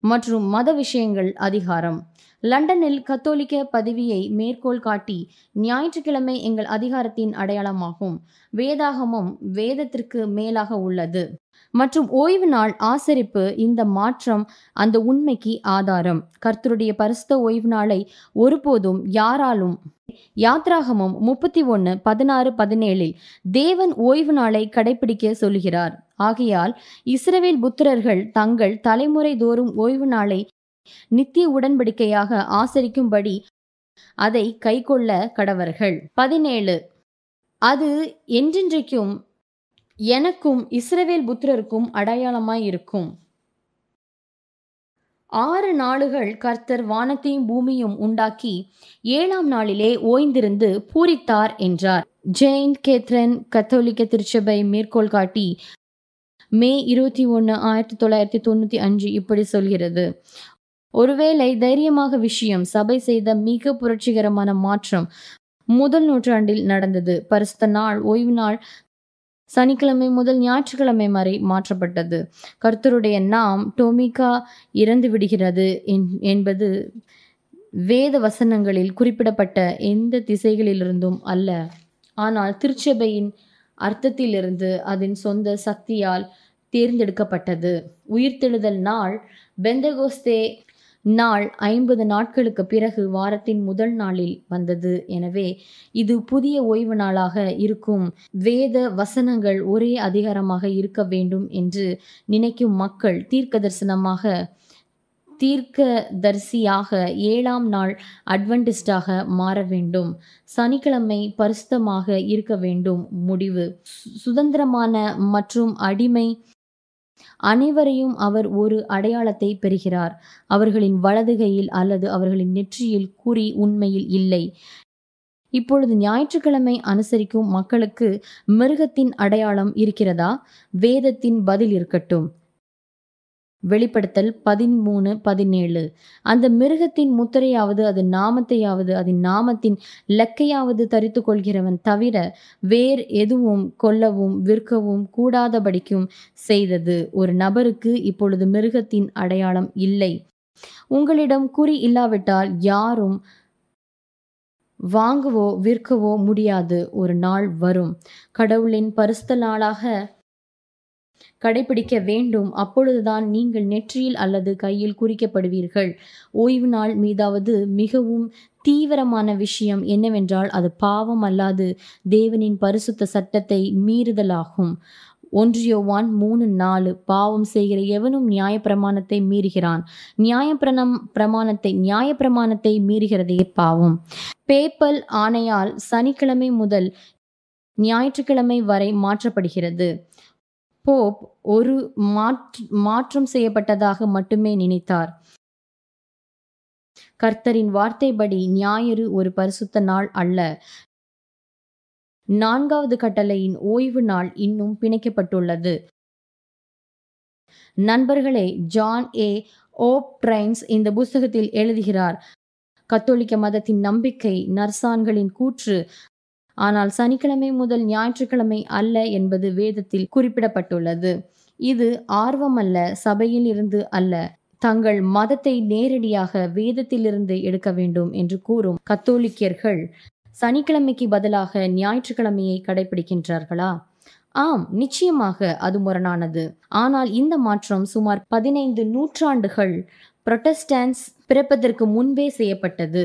மற்றும் மத விஷயங்கள் அதிகாரம். லண்டனில் கத்தோலிக்க பதவியை மேற்கோள் காட்டி ஞாயிற்றுக்கிழமை எங்கள் அதிகாரத்தின் அடையாளமாகும். வேதாகமம் வேதத்திற்கு மேலாக உள்ளது. மற்றும் ஓய்வு நாள் ஆசரிப்பு இந்த மாற்றம் அந்த உண்மைக்கு ஆதாரம். கர்த்தருடைய பரிசுத்த ஓய்வு நாளை ஒருபோதும் யாராலும். யாத்ராகமம் முப்பத்தி ஒன்று பதினாறு பதினேழில் தேவன் ஓய்வு நாளை கடைபிடிக்க சொல்கிறார். ஆகையால் இஸ்ரவேல் புத்திரர்கள் தங்கள் தலைமுறை தோறும் ஓய்வு நாளை நித்திய உடன்படிக்கையாக ஆசரிக்கும்படி அதை கைக்கொள்ள கடவர்கள். பதினேழு. அது என்றென்றைக்கும் எனக்கும் இஸ்ரவேல் புத்திரருக்கும் அடையாளமாய் இருக்கும். ஆறு நாளுகள் கர்த்தர் வானத்தையும் பூமியும் உண்டாக்கி ஏழாம் நாளிலே ஓய்ந்திருந்து பூரித்தார் என்றார். ஜெயின் கேத்ரன் கத்தோலிக்க திருச்சபை மேற்கோள் காட்டி மே இருபத்தி ஒன்று ஆயிரத்தி தொள்ளாயிரத்தி தொண்ணூற்றி அஞ்சு இப்படி சொல்கிறது. ஒருவேளை தைரியமாக விஷயம் சபை செய்த மிக புரட்சிகரமான மாற்றம் முதல் நூற்றாண்டில் நடந்தது. பரிசுத்த நாள் ஓய்வு நாள் சனிக்கிழமை முதல் ஞாயிற்றுக்கிழமை வரை மாற்றப்பட்டது. கர்த்தருடைய நாம் டோமிகா இறந்து விடுகிறது என்- என்பது வேத வசனங்களில் குறிப்பிடப்பட்ட எந்த திசைகளிலிருந்தும் அல்ல. ஆனால் திருச்சபையின் அர்த்தத்திலிருந்து அதன் சொந்த சக்தியால் தேர்ந்தெடுக்கப்பட்டது. உயிர்த்தெழுதல் நாள் பெந்தகோஸ்தே நாள் ஐம்பது நாட்களுக்கு பிறகு வாரத்தின் முதல் நாளில் வந்தது. எனவே இது புதிய ஓய்வு நாளாக இருக்கும். வேத வசனங்கள் ஒரே அதிகாரமாக இருக்க வேண்டும் என்று நினைக்கும் மக்கள் தீர்க்க தரிசனமாக தீர்க்கதரிசியாக ஏழாம் நாள் அட்வென்டிஸ்டாக மாற வேண்டும். சனிக்கிழமை பரிசுத்தமாக இருக்க வேண்டும். முடிவு. சுதந்திரமான மற்றும் அடிமை அனைவரையும் அவர் ஒரு அடையாளத்தை பெறுகிறார். அவர்களின் வலதுகையில் அல்லது அவர்களின் நெற்றியில் குறி உண்மையில் இல்லை. இப்பொழுது ஞாயிற்றுக்கிழமை அனுசரிக்கும் மக்களுக்கு மிருகத்தின் அடையாளம் இருக்கிறதா? வேதத்தின் பதில் இருக்கட்டும். வெளிப்படுத்தல் பதிமூணு பதினேழு. அந்த மிருகத்தின் முத்திரையாவது அது நாமத்தையாவது அதன் நாமத்தின் லெக்கையாவது தரித்து கொள்கிறவன் தவிர வேர் எதுவும் கொல்லவும் விற்கவும் கூடாதபடிக்கும் செய்தது. ஒரு நபருக்கு இப்பொழுது மிருகத்தின் அடையாளம் இல்லை. உங்களிடம் குறி இல்லாவிட்டால் யாரும் வாங்கவோ விற்கவோ முடியாது. ஒரு நாள் வரும். கடவுளின் பரிசுத்த நாளாக கடைபிடிக்க வேண்டும். அப்பொழுதுதான் நீங்கள் நெற்றியில் அல்லது கையில் குறிக்கப்படுவீர்கள். ஓய்வு நாள் மீதாவது மிகவும் தீவிரமான விஷயம் என்னவென்றால் அது பாவம் அல்லாது தேவனின் பரிசுத்த சட்டத்தை மீறுதலாகும். ஒன்றியோவான் மூணு நாலு பாவம் செய்கிற எவனும் நியாயப்பிரமாணத்தை மீறுகிறான். நியாயப்பிரணம் பிரமாணத்தை நியாயப்பிரமாணத்தை மீறுகிறதே பாவம். பேப்பல் ஆணையால் சனிக்கிழமை முதல் ஞாயிற்றுக்கிழமை வரை மாற்றப்படுகிறது. போப் ஒரு மாற்றம் செய்யப்பட்டதாக மட்டுமே நினைத்தார். கர்த்தரின் வார்த்தைப்படி ஞாயிறு ஒரு பரிசுத்த நாள் அல்ல. நான்காவது கட்டளையின் ஓய்வு நாள் இன்னும் பிணைக்கப்பட்டுள்ளது. நண்பர்களே ஜான் ஏ. ஓப் ட்ரைன்ஸ் இந்த புஸ்தகத்தில் எழுதுகிறார் கத்தோலிக்க மதத்தின் நம்பிக்கை நர்சான்களின் கூற்று ஆனால் சனிக்கிழமை முதல் ஞாயிற்றுக்கிழமை அல்ல என்பது வேதத்தில் குறிப்பிடப்பட்டுள்ளது. இது ஆர்வம் அல்ல சபையில் இருந்து அல்ல. தங்கள் மதத்தை நேரடியாக வேதத்திலிருந்து எடுக்க வேண்டும் என்று கூறும் கத்தோலிக்கர்கள் சனிக்கிழமைக்கு பதிலாக ஞாயிற்றுக்கிழமையை கடைபிடிக்கின்றார்களா ஆம் நிச்சயமாக அது முரணானது. ஆனால் இந்த மாற்றம் சுமார் பதினைந்து நூற்றாண்டுகள் புரொட்டஸ்டன்ஸ் பிறப்பதற்கு முன்பே செய்யப்பட்டது.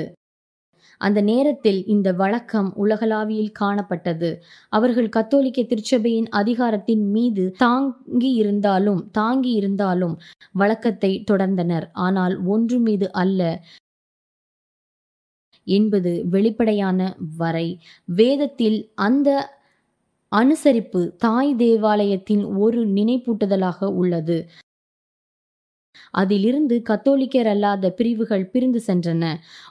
அந்த நேரத்தில் இந்த வழக்கம் உலகளாவியில் காணப்பட்டது. அவர்கள் கத்தோலிக்க திருச்சபையின் அதிகாரத்தின் மீது தாங்கி இருந்தாலும் தாங்கி இருந்தாலும் வழக்கத்தை தொடர்ந்தனர். ஆனால் ஒன்று மீது அல்ல என்பது வெளிப்படையான வரை. வேதத்தில் அந்த அனுசரிப்பு தாய் தேவாலயத்தின் ஒரு நினைப்பூட்டுதலாக உள்ளது. அதிலிருந்து கத்தோலிக்கர் அல்லாத பிரிவுகள் பிரிந்து சென்றன.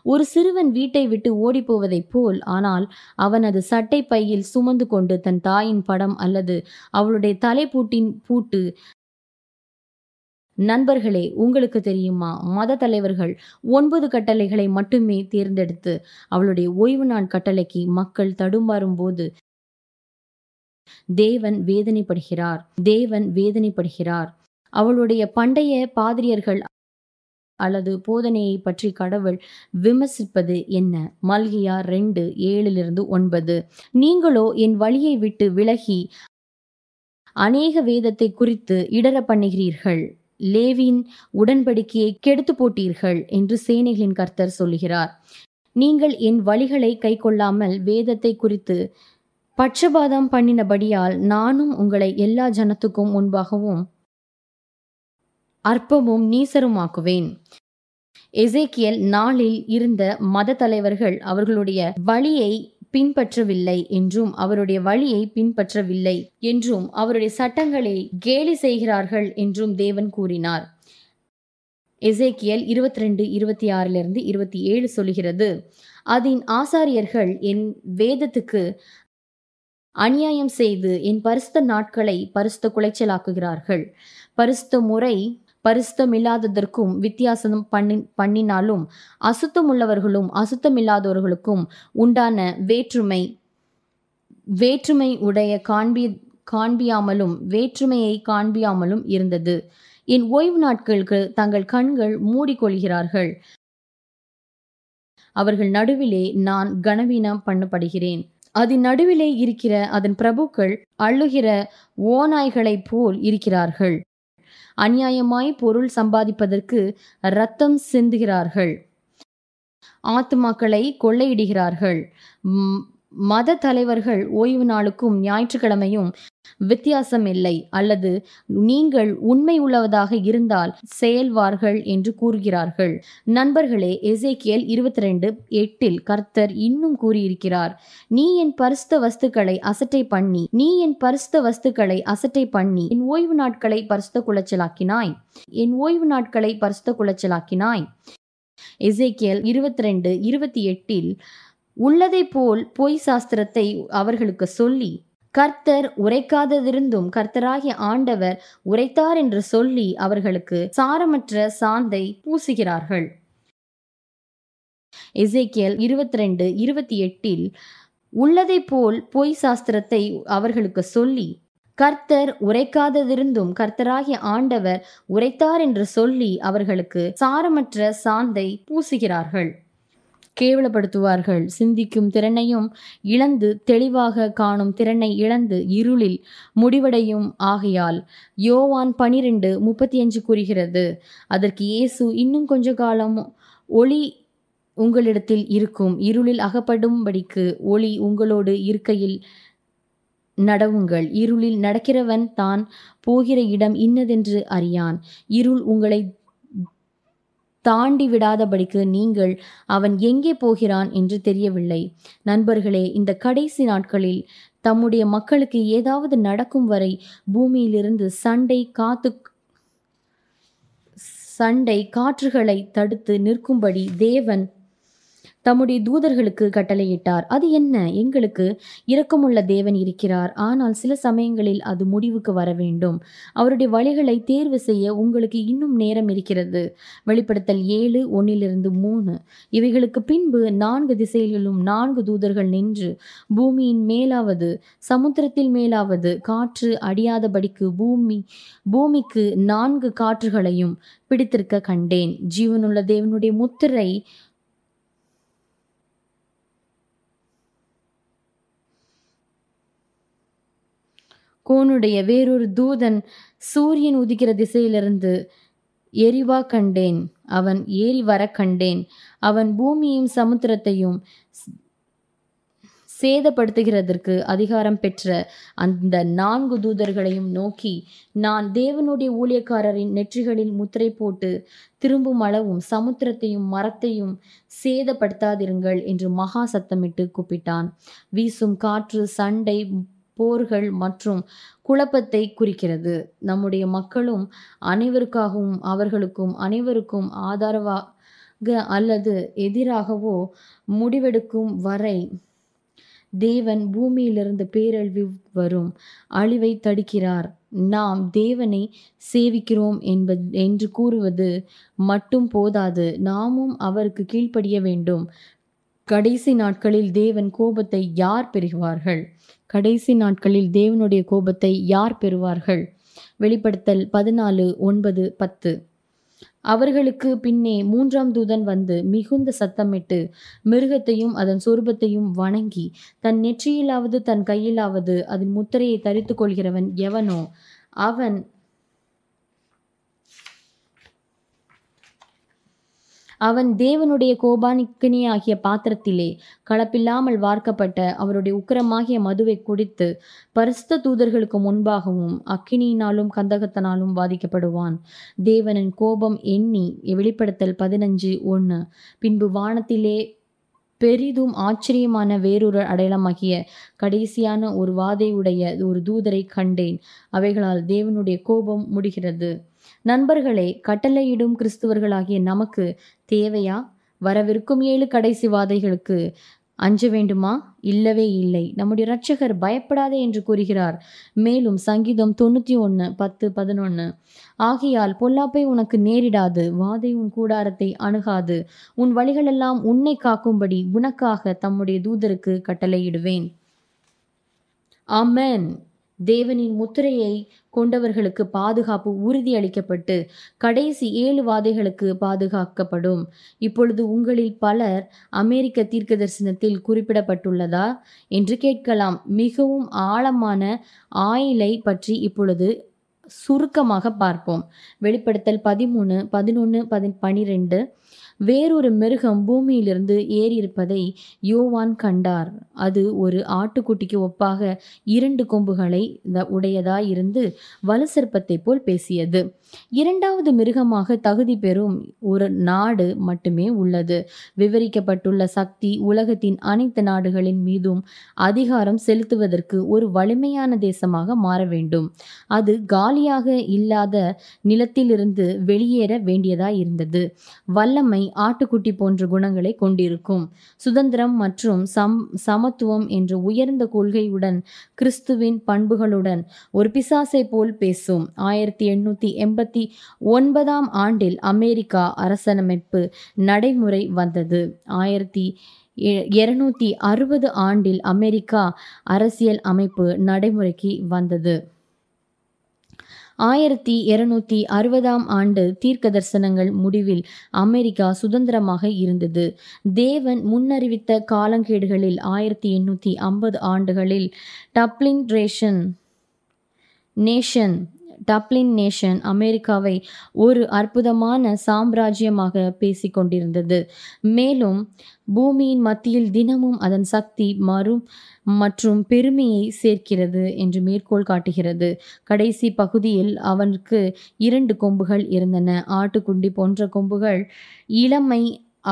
ஒரு சிறுவன் வீட்டை விட்டு ஓடிப்போவதைப் போல் ஆனால் அவனது சட்டை பையில் சுமந்து கொண்டு தன் தாயின் படம் அல்லது அவளுடைய தலைப்பூட்டின் பூட்டு நண்பர்களே உங்களுக்கு தெரியுமா? மத தலைவர்கள் ஒன்பது கட்டளைகளை மட்டுமே தேர்ந்தெடுத்து அவளுடைய ஓய்வு நாள் கட்டளைக்கு மக்கள் தடுமாறும் போது தேவன் வேதனைப்படுகிறார். தேவன் வேதனைப்படுகிறார். அவளுடைய பண்டைய பாதிரியர்கள் அல்லது போதனையை பற்றி கடவுள் விமர்சிப்பது என்ன? மல்கியா ரெண்டு ஏழிலிருந்து ஒன்பது. நீங்களோ என் வழியை விட்டு விலகி அநேக வேதத்தை குறித்து இடர பண்ணுகிறீர்கள். லேவின் உடன்படிக்கையை கெடுத்து போட்டீர்கள் என்று சேனைகளின் கர்த்தர் சொல்கிறார் நீங்கள் என் வழிகளை கைக்கொள்ளாமல் வேதத்தை குறித்து பட்சபாதம் பண்ணினபடியால் நானும் உங்களை எல்லா ஜனத்துக்கும் முன்பாகவும் அற்பமும் நீசருமாக்குவேன். எசேக்கியல் நாளில் இருந்த மத தலைவர்கள் அவர்களுடைய வழியை பின்பற்றவில்லை என்றும் அவருடைய வழியை பின்பற்றவில்லை என்றும் அவருடைய சட்டங்களை கேலி செய்கிறார்கள் என்றும் தேவன் கூறினார். எசேக்கியல் இருபத்தி ரெண்டு இருபத்தி ஆறிலிருந்து இருபத்தி ஏழு சொல்கிறது அதன் ஆசாரியர்கள் என் வேதத்துக்கு அநியாயம் செய்து என் பரிசுத்த நாட்களை பரிசுத்த குலைச்சலாக்குகிறார்கள். பரிசுத்த முறை பரிசுத்தமில்லாததற்கும் வித்தியாசம் பண்ணி பண்ணினாலும் அசுத்தமுள்ளவர்களும் அசுத்தமில்லாதவர்களுக்கும் உண்டான வேற்றுமை வேற்றுமை உடைய காண்பி காண்பியாமலும் வேற்றுமையை காண்பியாமலும் இருந்தது. என் ஓய்வு நாட்களுக்கு தங்கள் கண்கள் மூடிக்கொள்கிறார்கள். அவர்கள் நடுவிலே நான் கனவீனம் பண்ணப்படுகிறேன். அதன் நடுவிலே இருக்கிற அதன் பிரபுக்கள் அள்ளுகிற ஓநாய்களைப் போல் இருக்கிறார்கள். அநியாயமாய் பொருள் சம்பாதிப்பதற்கு ரத்தம் சிந்துகிறார்கள். ஆத்துமாக்களை கொள்ளையிடுகிறார்கள். மத தலைவர்கள் ஓய்வு நாளுக்கும் ஞாயிற்றுக்கிழமையும் வித்தியாசம் இல்லை அல்லது நீங்கள் உண்மை உள்ளவதாக இருந்தால் செயல்வார்கள் என்று கூறுகிறார்கள். நண்பர்களே எசேக்கியல் இருபத்தி ரெண்டு எட்டில் கர்த்தர் இன்னும் கூறியிருக்கிறார் நீ என் பரிசுத்த வஸ்துக்களை அசட்டை பண்ணி நீ என் பரிசுத்த வஸ்துக்களை அசட்டை பண்ணி என் ஓய்வு நாட்களை பரிசுத்த குலைச்சலாக்கினாய் என் ஓய்வு நாட்களை பரிசுத்த குலைச்சலாக்கினாய். எசேக்கியல் இருபத்தி ரெண்டு இருபத்தி எட்டில் உள்ளதை போல் பொய் சாஸ்திரத்தை அவர்களுக்கு சொல்லி கர்த்தர் உரைக்காததிருந்தும் கர்த்தராகிய ஆண்டவர் உரைத்தார் என்று சொல்லி அவர்களுக்கு சாரமற்ற சாந்தை பூசுகிறார்கள். எசேக்கியேல் இருபத்தி ரெண்டு இருபத்தி எட்டில் உள்ளதை போல் பொய் சாஸ்திரத்தை அவர்களுக்கு சொல்லி கர்த்தர் உரைக்காததிருந்தும் கர்த்தராகிய ஆண்டவர் உரைத்தார் என்று சொல்லி அவர்களுக்கு சாரமற்ற சாந்தை பூசுகிறார்கள். கேவலப்படுத்துவார்கள். சிந்திக்கும் திறனையும் இழந்து தெளிவாக காணும் திறனை இழந்து இருளில் முடிவடையும் ஆகையால் யோவான் பனிரெண்டு முப்பத்தி அஞ்சு கூறுகிறது அதற்கு இயேசு இன்னும் கொஞ்ச காலம் ஒளி உங்களிடத்தில் இருக்கும் இருளில் அகப்படும்படிக்கு ஒளி உங்களோடு இருக்கையில் நடவுங்கள். இருளில் நடக்கிறவன் தான் போகிற இடம் இன்னதென்று அறியான். இருள் உங்களை தாண்டி விடாதபடிக்கு நீங்கள் அவன் எங்கே போகிறான் என்று தெரியவில்லை. நண்பர்களே இந்த கடைசி நாட்களில் தம்முடைய மக்களுக்கு ஏதாவது நடக்கும் வரை பூமியிலிருந்து சண்டை காத்து சண்டை காற்றுகளை தடுத்து நிற்கும்படி தேவன் தம்முடைய தூதர்களுக்கு கட்டளையிட்டார். அது என்ன? எங்களுக்கு இரக்கமுள்ள தேவன் இருக்கிறார். ஆனால் சில சமயங்களில் அது முடிவுக்கு வர வேண்டும். அவருடைய வழிகளை தேர்வு செய்ய உங்களுக்கு இன்னும் நேரம் இருக்கிறது. வெளிப்படுத்தல் ஏழு ஒன்னிலிருந்து மூணு. இவைகளுக்கு பின்பு நான்கு திசைகளிலும் நான்கு தூதர்கள் நின்று பூமியின் மேலாவது சமுத்திரத்தில் மேலாவது காற்று அடியாதபடிக்கு பூமி பூமிக்கு நான்கு காற்றுகளையும் பிடித்திருக்க கண்டேன். ஜீவனுள்ள தேவனுடைய முத்திரை கோனுடைய வேறொரு தூதன் சூரியன் உதிக்கிற திசையிலிருந்து எரிவா கண்டேன் அவன் ஏறி வர கண்டேன் அவன் பூமியையும் சமுத்திரத்தையும் சேதப்படுத்துகிறதற்கு அதிகாரம் பெற்ற அந்த நான்கு தூதர்களையும் நோக்கி நான் தேவனுடைய ஊழியக்காரரின் நெற்றிகளில் முத்திரை போட்டு திரும்பும் அளவும் சமுத்திரத்தையும் மரத்தையும் சேதப்படுத்தாதிருங்கள் என்று மகா சத்தமிட்டு கூப்பிட்டான். வீசும் காற்று சண்டை போர்கள் மற்றும் குழப்பத்தை குறிக்கிறது. நம்முடைய மக்களும் அனைவருக்காகவும் அவர்களுக்கும் அனைவருக்கும் ஆதரவாக அல்லது எதிராகவோ முடிவெடுக்கும் வரை தேவன் பூமியிலிருந்து பேரழிவு வரும் அழிவை தடுக்கிறார். நாம் தேவனை சேவிக்கிறோம் என்பது என்று கூறுவது மட்டும் போதாது. நாமும் அவருக்கு கீழ்ப்படிய வேண்டும். கடைசி நாட்களில் தேவன் கோபத்தை யார் பெறுவார்கள்? கடைசி நாட்களில் தேவனுடைய கோபத்தை யார் பெறுவார்கள்? வெளிப்படுத்தல் பதினாலு ஒன்பது பத்து. அவர்களுக்கு பின்னே மூன்றாம் தூதன் வந்து மிகுந்த சத்தமிட்டு மிருகத்தையும் அதன் சொரூபத்தையும் வணங்கி தன் நெற்றியிலாவது தன் கையிலாவது அதன் முத்திரையை தரித்து கொள்கிறவன் எவனோ? அவன் அவன் தேவனுடைய கோபானிக்கினியாகிய பாத்திரத்திலே கலப்பில்லாமல் வார்க்கப்பட்ட அவருடைய உக்கிரமாகிய மதுவை குடித்து பரிசுத்த தூதர்களுக்கு முன்பாகவும் அக்கினியினாலும் கந்தகத்தனாலும் பாதிக்கப்படுவான் தேவனின் கோபம் எண்ணி வெளிப்படுத்தல் பதினஞ்சு ஒன்று பின்பு வானத்திலே பெரிதும் ஆச்சரியமான வேறொரு அடையாளமாகிய கடைசியான ஒரு வாதையுடைய ஒரு தூதரை கண்டேன். அவைகளால் தேவனுடைய கோபம் முடிகிறது. நண்பர்களே கட்டளையிடும் கிறிஸ்துவர்களாகிய நமக்கு தேவையா? வரவிருக்கும் ஏழு கடைசி வாதைகளுக்கு அஞ்ச வேண்டுமா? இல்லவே இல்லை. நம்முடைய இரட்சகர் பயப்படாதே என்று கூறுகிறார். மேலும் சங்கீதம் தொண்ணூற்றி ஒன்று பத்து பதினொன்று ஆகையால் பொல்லாப்பை உனக்கு நேரிடாது. வாதை உன் கூடாரத்தை அணுகாது. உன் வழிகளெல்லாம் உன்னை காக்கும்படி உனக்காக தம்முடைய தூதருக்கு கட்டளையிடுவேன். ஆமேன். தேவனின் முத்திரையை கொண்டவர்களுக்கு பாதுகாப்பு உறுதியளிக்கப்பட்டு கடைசி ஏழு வாதைகளுக்கு பாதுகாக்கப்படும். இப்பொழுது உங்களில் பலர் அமெரிக்க தீர்க்க தரிசனத்தில் குறிப்பிடப்பட்டுள்ளதா? என்று கேட்கலாம். மிகவும் ஆழமான ஆயிலை பற்றி இப்பொழுது சுருக்கமாக பார்ப்போம். வெளிப்படுத்தல் பதிமூணு பதினொன்று பதி பனிரெண்டு. வேறொரு மிருகம் பூமியிலிருந்து ஏறியிருப்பதை யோவான் கண்டார். அது ஒரு ஆட்டுக்குட்டிக்கு ஒப்பாக இரண்டு கொம்புகளை த- உடையதாயிருந்து வலுசர்ப்பத்தை போல் பேசியது. இரண்டாவது மிருகமாக தகுதி பெறும் ஒரு நாடு மட்டுமே உள்ளது. விவரிக்கப்பட்டுள்ள சக்தி உலகத்தின் அனைத்து நாடுகளின் மீதும் அதிகாரம் செலுத்துவதற்கு ஒரு வலிமையான தேசமாக மாற வேண்டும். அது காலியாக இல்லாத நிலத்திலிருந்து வெளியேற வேண்டியதாய் இருந்தது. வல்லமை ஆட்டுக்குட்டி போன்ற குணங்களை கொண்டிருக்கும். சுதந்திரம் மற்றும் சம் சமத்துவம் என்ற உயர்ந்த கொள்கையுடன் கிறிஸ்துவின் பண்புகளுடன் ஒரு பிசாசை போல் பேசும். ஆயிரத்தி எண்ணூத்தி எண்ணூற்றி எண்பத்தி ஒன்பதாம் ஆண்டில் அமெரிக்கா அரசமைப்பு நடைமுறை வந்தது. ஆயிரத்தி இருநூத்தி அறுபது ஆண்டில் அமெரிக்கா அரசியல் அமைப்பு நடைமுறைக்கு வந்தது. ஆயிரத்தி இருநூத்தி அறுபதாம் ஆண்டு தீர்க்க தரிசனங்கள் முடிவில் அமெரிக்கா சுதந்திரமாக இருந்தது. தேவன் முன்னறிவித்த காலங்கேடுகளில் ஆயிரத்தி எண்ணூற்றி ஐம்பது ஆண்டுகளில் Dublin ration nation Dublin nation அமெரிக்காவை ஒரு அற்புதமான சாம்ராஜ்யமாக பேசிக்கொண்டிருந்தது. மேலும் பூமியின் மத்தியில் தினமும் அதன் சக்தி மறும் மற்றும் பெருமையை சேர்க்கிறது என்று மேற்கோள் காட்டுகிறது. கடைசி பகுதியில் அவனுக்கு இரண்டு கொம்புகள் இருந்தன. ஆட்டுக்குண்டி போன்ற கொம்புகள் இளமை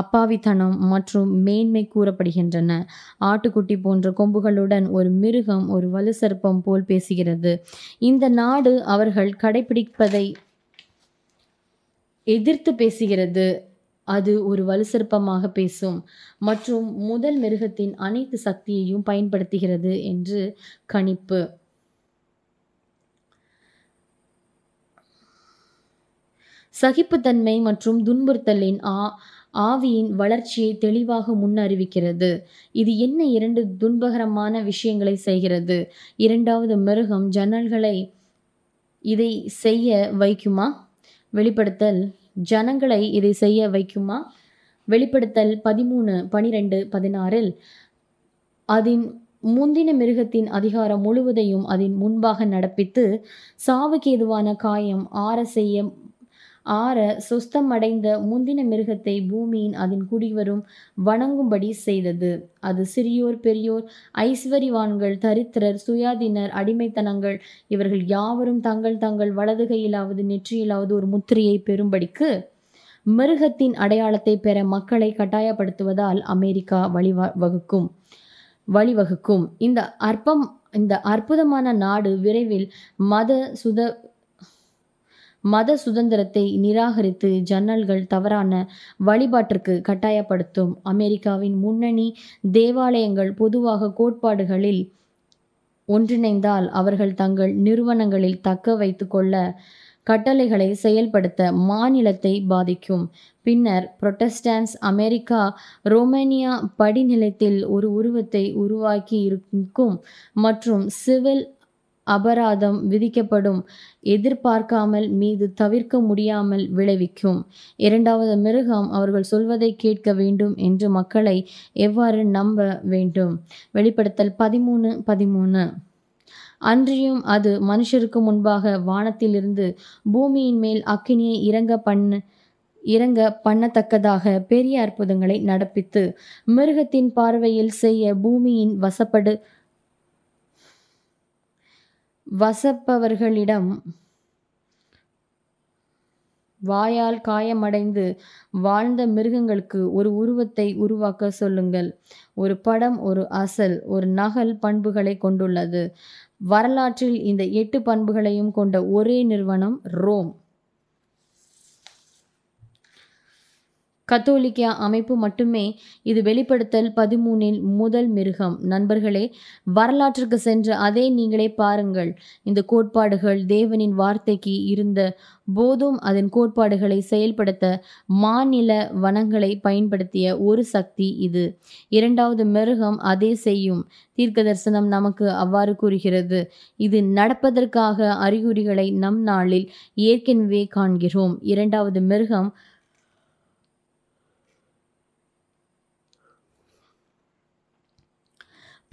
அப்பாவித்தனம் மற்றும் மேன்மை கூறப்படுகின்றன. ஆட்டுக்குட்டி போன்ற கொம்புகளுடன் ஒரு மிருகம் ஒரு வலுசர்ப்பம் போல் பேசுகிறது. இந்த நாடு அவர்கள் கடைபிடிப்பதை எதிர்த்து பேசுகிறது. அது ஒரு வலுசர்ப்பமாக பேசும் மற்றும் முதல் மிருகத்தின் அனைத்து சக்தியையும் பயன்படுத்துகிறது என்று கணிப்பு. சகிப்புத்தன்மை மற்றும் துன்புறுத்தலின் ஆ ஆவியின் வளர்ச்சியை தெளிவாக முன்னறிவிக்கிறது. இது என்ன இரண்டு துன்பகரமான விஷயங்களை செய்கிறது? இரண்டாவது மிருகம் ஜன்னல்களை இதை செய்ய வைக்குமா? வெளிப்படுத்தல் ஜனங்களை இதை செய்ய வைக்குமா? வெளிப்படுத்தல் பதிமூணு பனிரெண்டு பதினாறில் அதன் முந்தின மிருகத்தின் அதிகாரம் முழுவதையும் அதன் முன்பாக நடப்பித்து சாவுக்கு எதுவான காயம் ஆற செய்ய ஆற சுஸ்தமடைந்த முந்தின மிருகத்தை பூமியின் அதன் குடிவரும் வணங்கும்படி செய்தது. அது சிறியோர் பெரியோர் ஐஸ்வரிவான்கள் தரித்திரர் சுயாதீனர் அடிமைத்தனங்கள். இவர்கள் யாவரும் தங்கள் தங்கள் வலது கையிலாவது நெற்றியிலாவது ஒரு முத்திரையை பெறும்படிக்கு மிருகத்தின் அடையாளத்தை பெற மக்களை கட்டாயப்படுத்துவதால் அமெரிக்கா வழிவ வகுக்கும் வழிவகுக்கும். இந்த அற்பம் இந்த அற்புதமான நாடு விரைவில் மத சுத மத சுதந்திரத்தை நிராகரித்து ஜன்னல்கள் தவறான வழிபாட்டிற்கு கட்டாயப்படுத்தும் அமெரிக்காவின் முன்னணி தேவாலயங்கள் பொதுவாக கோட்பாடுகளில் ஒன்றிணைந்தால் அவர்கள் தங்கள் நிறுவனங்களில் தக்க வைத்து கொள்ள கட்டளைகளை செயல்படுத்த மாநிலத்தை பாதிக்கும். பின்னர் புரொட்டஸ்டன்ஸ் அமெரிக்கா ரோமேனியா படிநிலத்தில் ஒரு உருவத்தை உருவாக்கி இருக்கும் மற்றும் சிவில் அபராதம் விதிக்கப்படும். எதிர்பார்க்காமல் மீது தவிர்க்க முடியாமல் விளைவிக்கும். இரண்டாவது மிருகம் அவர்கள் சொல்வதை கேட்க வேண்டும் என்று மக்களை எவ்வாறு நம்ப வேண்டும்? வெளிப்படுத்தல் பதிமூணு பதிமூணு. அன்றியும் அது மனுஷருக்கு முன்பாக வானத்திலிருந்து பூமியின் மேல் அக்கினியை இறங்க பண்ண இறங்க பண்ணத்தக்கதாக பெரிய அற்புதங்களை நடப்பித்து மிருகத்தின் பார்வையில் செய்ய பூமியின் வசப்படு வசப்பவர்களிடம் வாயால் காயமடைந்து வாழ்ந்த மிருகங்களுக்கு ஒரு உருவத்தை உருவாக்க சொல்லுங்கள். ஒரு படம் ஒரு அசல் ஒரு நகல் பண்புகளை கொண்டுள்ளது. வரலாற்றில் இந்த எட்டு பண்புகளையும் கொண்ட ஒரே நிறுவனம் ரோம். கத்தோலிக்க அமைப்பு மட்டுமே இது வெளிப்படுத்தல் பதிமூனில் முதல் மிருகம். நண்பர்களே வரலாற்றுக்கு சென்ற அதே நீங்களே பாருங்கள். இந்த கோட்பாடுகள் தேவனின் வார்த்தைக்கு இருந்த போதும் அதன் கோட்பாடுகளை செயல்படுத்த மாநில வனங்களை பயன்படுத்திய ஒரு சக்தி இது. இரண்டாவது மிருகம் அதே செய்யும். தீர்க்க தரிசனம் நமக்கு அவ்வாறு கூறுகிறது. இது நடப்பதற்காக அறிகுறிகளை நம் நாளில் ஏற்கனவே காண்கிறோம். இரண்டாவது மிருகம்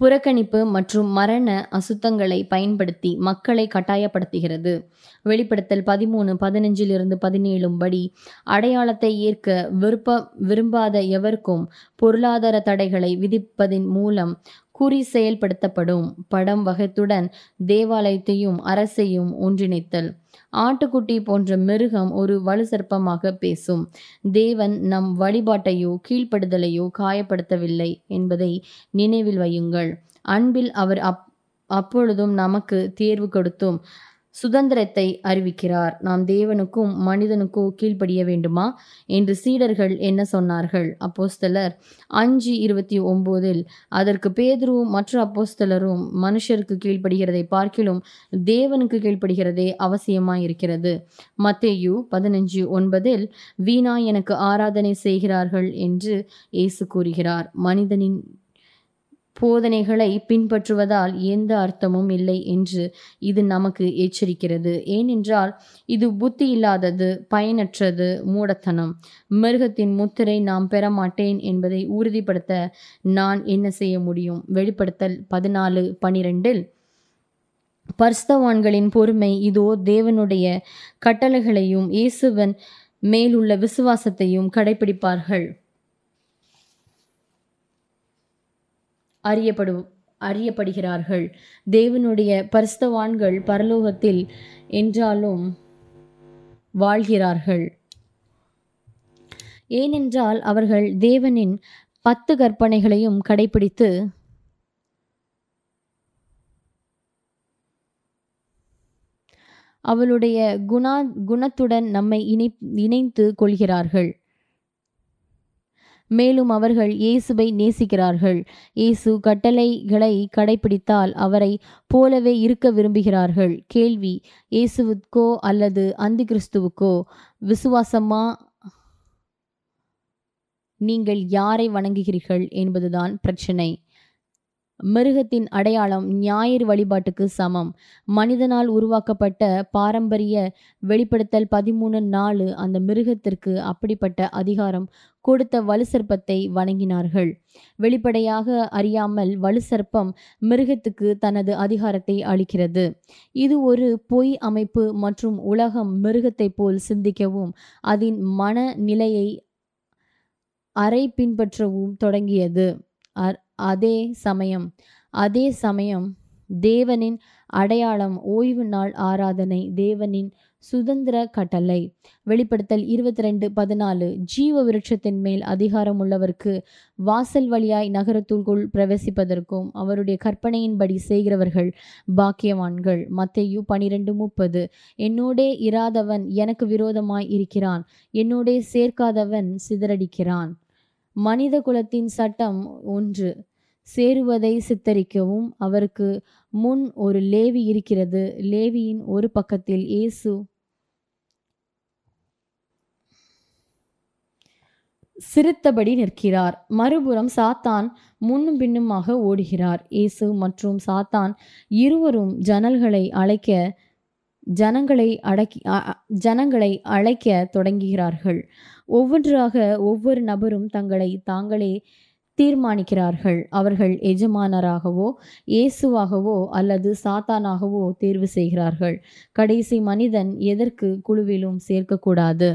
புறக்கணிப்பு மற்றும் மரண அசுத்தங்களை பயன்படுத்தி மக்களை கட்டாயப்படுத்துகிறது. வெளிப்படுத்தல் பதிமூணு பதினஞ்சிலிருந்து பதினேழும் படி அடையாளத்தை ஏற்க விருப்ப விரும்பாத எவருக்கும் பொருளாதார தடைகளை விதிப்பதின் மூலம் குறி செயல்படுத்தப்படும். படம் வகத்துடன் தேவாலயத்தையும் அரசையும் ஒன்றிணைத்தல். ஆட்டுக்குட்டி போன்ற மிருகம் ஒரு வலுசற்பமாக பேசும். தேவன் நம் வழிபாட்டையோ கீழ்ப்படுதலையோ காயப்படுத்தவில்லை என்பதை நினைவில் வையுங்கள். அன்பில் அவர் அப் அப்பொழுதும் நமக்கு தேர்வு கொடுத்தும். சுதந்திரத்தை அறிவிக்கிறார். நாம் தேவனுக்கும் மனிதனுக்கோ கீழ்ப்படிய வேண்டுமா? என்று சீடர்கள் என்ன சொன்னார்கள்? அப்போஸ்தலர் அஞ்சு இருபத்தி ஒம்போதில் அதற்கு பேதுருவும் மற்ற அப்போஸ்தலரும் மனுஷருக்கு கீழ்ப்படுகிறதை பார்க்கிலும் தேவனுக்கு கீழ்ப்படுகிறதே அவசியமாயிருக்கிறது. மத்தேயு பதினஞ்சு ஒன்பதில் வீணா எனக்கு ஆராதனை செய்கிறார்கள் என்று இயேசு கூறுகிறார். மனிதனின் போதனைகளை பின்பற்றுவதால் எந்த அர்த்தமும் இல்லை என்று இது நமக்கு எச்சரிக்கிறது. ஏனென்றால் இது புத்தி இல்லாதது பயனற்றது மூடத்தனம். மிருகத்தின் முத்திரை நாம் பெற மாட்டேன் என்பதை உறுதிப்படுத்த நான் என்ன செய்ய முடியும்? வெளிப்படுத்தல் பதினாலு பனிரெண்டில் பர்ஸ்தவான்களின் பொறுமை இதோ தேவனுடைய கட்டளைகளையும் இயேசுவன் மேலுள்ள விசுவாசத்தையும் கடைபிடிப்பார்கள் அறியப்படு அறியப்படுகிறார்கள். தேவனுடைய பரிஸ்தவான்கள் பரலோகத்தில் என்றாலும் வாழ்கிறார்கள். ஏனென்றால் அவர்கள் தேவனின் பத்து கற்பனைகளையும் கடைபிடித்து அவளுடைய குணா குணத்துடன் நம்மை இணை இணைத்து கொள்கிறார்கள். மேலும் அவர்கள் இயேசுவை நேசிக்கிறார்கள். இயேசு கட்டளைகளை கடைபிடித்தால் அவரை போலவே இருக்க விரும்புகிறார்கள். கேள்வி இயேசுவுக்கோ அல்லது அந்தி கிறிஸ்துவுக்கோ விசுவாசமா? நீங்கள் யாரை வணங்குகிறீர்கள் என்பதுதான் பிரச்சனை. மிருகத்தின் அடையாளம் ஞாயிறு வழிபாட்டுக்கு சமம். மனிதனால் உருவாக்கப்பட்ட பாரம்பரிய வெளிப்படுத்தல் பதிமூணு நாலு அந்த மிருகத்திற்கு அப்படிப்பட்ட அதிகாரம் கொடுத்த வலுசற்பத்தை வணங்கினார்கள். வெளிப்படையாக அறியாமல் வலுசற்பம் மிருகத்துக்கு தனது அதிகாரத்தை அளிக்கிறது. இது ஒரு பொய் அமைப்பு மற்றும் உலகம் மிருகத்தை போல் சிந்திக்கவும் அதன் மனநிலையை அறை பின்பற்றவும் தொடங்கியது. அதே சமயம் அதே சமயம் தேவனின் அடையாளம் ஓய்வு நாள் ஆராதனை தேவனின் சுதந்திர கட்டளை. வெளிப்படுத்தல் இருபத்தி ரெண்டு பதினாலு. ஜீவ விருட்சத்தின் மேல் அதிகாரம் உள்ளவருக்கு வாசல் வழியாய் நகரத்துக்குள் பிரவேசிப்பதற்கும் அவருடைய கற்பனையின்படி செய்கிறவர்கள் பாக்கியவான்கள். மத்தையு பனிரெண்டு முப்பது. என்னோடே இராதவன் எனக்கு விரோதமாய் இருக்கிறான். என்னோடே சேர்க்காதவன் சிதறடிக்கிறான். மனித குலத்தின் சட்டம் ஒன்று. சேருவதை சித்தரிக்கவும். அவருக்கு முன் ஒரு லேவி இருக்கிறது. லேவியின் ஒரு பக்கத்தில் இயேசு சிரித்தபடி நிற்கிறார். மறுபுறம் சாத்தான் முன்னும் பின்னுமாக ஓடுகிறார். இயேசு மற்றும் சாத்தான் இருவரும் ஜன்னல்களை அழைக்க ஜனங்களை அடக்கி ஜனங்களை அழைக்க தொடங்குகிறார்கள். ஒவ்வொன்றாக ஒவ்வொரு நபரும் தங்களை தாங்களே தீர்மானிக்கிறார்கள். அவர்கள் எஜமானராகவோ இயேசுவாகவோ அல்லது சாத்தானாகவோ தேர்வு செய்கிறார்கள். கடைசி மனிதன் எதற்கு குழுவிலும் சேர்க்கக்கூடாது.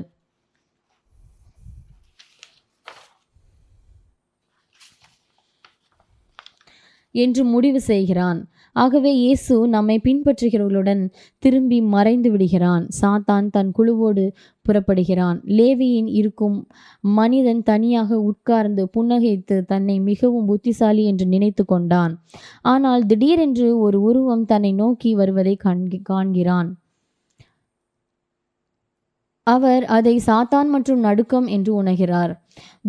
என்று முடிவு செய்கிறான். ஆகவே இயேசு நம்மை பின்பற்றுகிறவர்களுடன் திரும்பி மறைந்து விடுகிறான். சாத்தான் தன் குழுவோடு புறப்படுகிறான். லேவியின் இருக்கும் மனிதன் தனியாக உட்கார்ந்து புன்னகைத்து தன்னை மிகவும் புத்திசாலி என்று நினைத்து கொண்டான். ஆனால் திடீரென்று ஒரு உருவம் தன்னை நோக்கி வருவதை காண்கிறான். அவர் அதை சாத்தான் மற்றும் நடுக்கம் என்று உணர்கிறார்.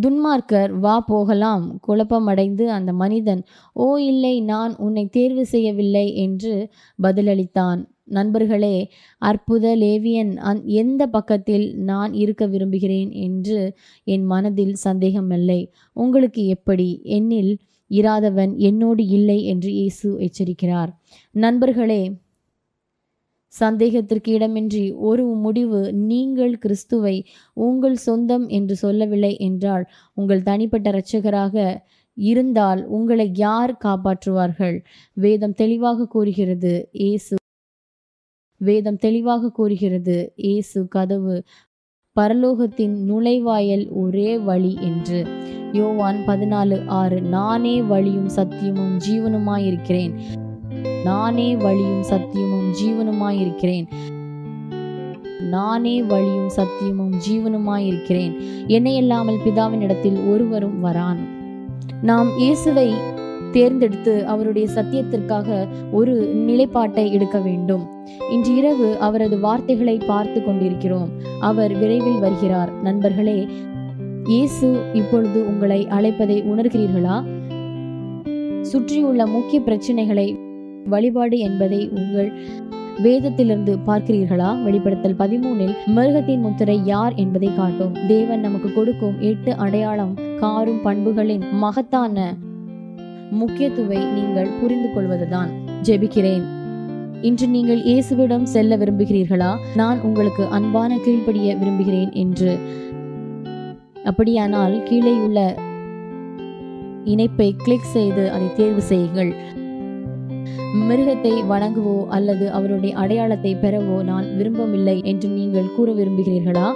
துன்மார்க்கர் வா போகலாம். குழப்பமடைந்து அந்த மனிதன் ஓ இல்லை நான் உன்னை தேர்வு செய்யவில்லை என்று பதிலளித்தான். நண்பர்களே அற்புத லேவியன் அந் எந்த பக்கத்தில் நான் இருக்க விரும்புகிறேன்? என்று என் மனதில் சந்தேகமில்லை உங்களுக்கு எப்படி? என்னில் இராதவன் என்னோடு இல்லை என்று இயேசு எச்சரிக்கிறார். நண்பர்களே சந்தேகத்திற்கு இடமின்றி ஒரு முடிவு நீங்கள் கிறிஸ்துவை உங்கள் சொந்தம் என்று சொல்லவில்லை என்றால் உங்கள் தனிப்பட்ட இரட்சகராக இருந்தால் உங்களை யார் காப்பாற்றுவார்கள்? வேதம் தெளிவாக கூறுகிறது ஏசு வேதம் தெளிவாக கூறுகிறது ஏசு கதவு பரலோகத்தின் நுழைவாயல் ஒரே வழி என்று. யோவான் பதினாலு ஆறு நானே வழியும் சத்தியமும் ஜீவனுமாயிருக்கிறேன். நானே வழியும் சத்தியமும் ஜீவனுமாயிருக்கிறேன். நானே வழியும் சத்தியமும் ஜீவனுமாயிருக்கிறேன். என்னை இல்லாமல் பிதாவின் இடத்தில் ஒருவரும் வரான். நாம் இயேசுவை தேர்ந்தெடுத்து அவருடைய சத்தியத்திற்காக ஒரு நிலைப்பாட்டை எடுக்க வேண்டும். இன்று இரவு அவரது வார்த்தைகளை பார்த்து கொண்டிருக்கிறோம். அவர் விரைவில் வருகிறார். நண்பர்களே இயேசு இப்பொழுது உங்களை அழைப்பதை உணர்கிறீர்களா? சுற்றியுள்ள முக்கிய பிரச்சனைகளை வழிபாடு என்பதை உங்கள் வேதத்திலிருந்து பார்க்கிறீர்களா? வெளிப்படுத்தல் பதிமூனில் மிருகத்தின் முத்திரை யார் என்பதை காட்டும். தேவன் நமக்கு கொடுக்கும் எட்டு அடையாளம் காரும் பண்புகளின் மகத்தான முக்கியத்துவை நீங்கள் புரிந்து கொள்வதுதான். ஜெபிக்கிறேன். இன்று நீங்கள் இயேசுவிடம் செல்ல விரும்புகிறீர்களா? நான் உங்களுக்கு அன்பான கீழ்ப்படிய விரும்புகிறேன் என்று. அப்படியானால் கீழே உள்ள இணைப்பை கிளிக் செய்து அதை தேர்வு செய்யுங்கள். மிருகத்தை வணங்கவோ அல்லது அவருடைய அடையாளத்தை பெறவோ நான் விரும்பவில்லை என்று நீங்கள் கூற விரும்புகிறீர்களா?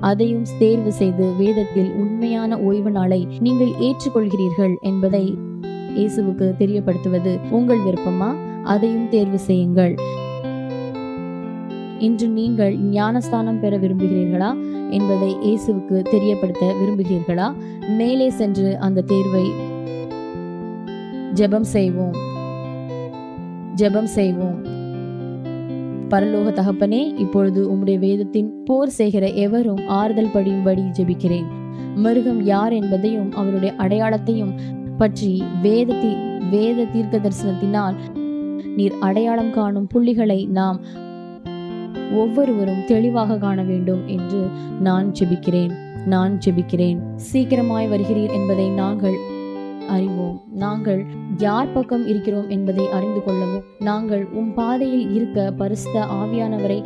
அதையும் தேர்வு செய்து வேதத்தில் உண்மையான ஓய்வு நாளை நீங்கள் ஏற்றுக்கொள்கிறீர்கள் என்பதை இயேசுவுக்கு தெரியப்படுத்துவது உங்கள் விருப்பமா? அதையும் தேர்வு செய்யுங்கள். இன்று நீங்கள் ஞானஸ்தானம் பெற விரும்புகிறீர்களா என்பதை இயேசுவுக்கு தெரியப்படுத்த விரும்புகிறீர்களா? மேலே சென்று அந்த தேர்வை ஜெபம் செய்வோம். ஜெபம் செய்வோம். பரலோக தகப்பனே இப்பொழுது உம்முடைய வேதத்தின் போர் செய்கிற எவரும் ஆறுதல் படியும்படி ஜெபிக்கிறேன். மிருகம் யார் என்பதையும் அவருடைய அடையாளத்தையும் பற்றி வேதத்தி வேத தீர்க்க தரிசனத்தினால் நீர் அடையாளம் காணும் புள்ளிகளை நாம் ஒவ்வொருவரும் தெளிவாக காண வேண்டும் என்று நான் ஜெபிக்கிறேன். நான் ஜெபிக்கிறேன். சீக்கிரமாய் வருகிறீர் என்பதை நாங்கள் அறிவோம். நாங்கள் யார் பக்கம் இருக்கிறோம் என்பதை அறிந்து கொள்ளவும் நாங்கள் உம் பாதையில் இருக்க பரிசுத்த ஆவியானவரை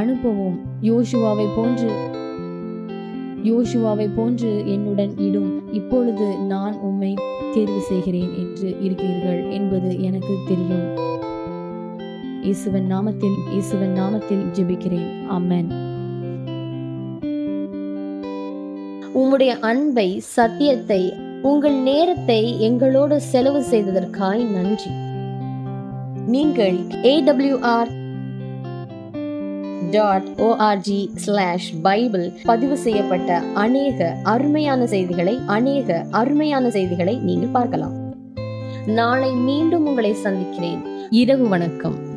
அனுப்பவும் யோசுவாவை போன்று யோசுவாவை போன்று என்னுடன் இடும். இப்பொழுது நான் உம்மை தேர்வு செய்கிறேன் என்று இருக்கிறீர்கள் என்பது எனக்கு தெரியும். இயேசுவன் நாமத்தில் இயேசுவன் நாமத்தில் ஜெபிக்கிறேன். அம்மன் உம்முடைய அன்பை சத்தியத்தை உங்கள் நேரத்தை எங்களோடு செலவு செய்ததற்காய் நன்றி. நீங்கள் AWR dot ORG slash Bible பதிவு செய்யப்பட்ட அநேக அருமையான செய்திகளை அநேக அருமையான செய்திகளை நீங்கள் பார்க்கலாம். நாளை மீண்டும் உங்களை சந்திக்கிறேன். இரவு வணக்கம்.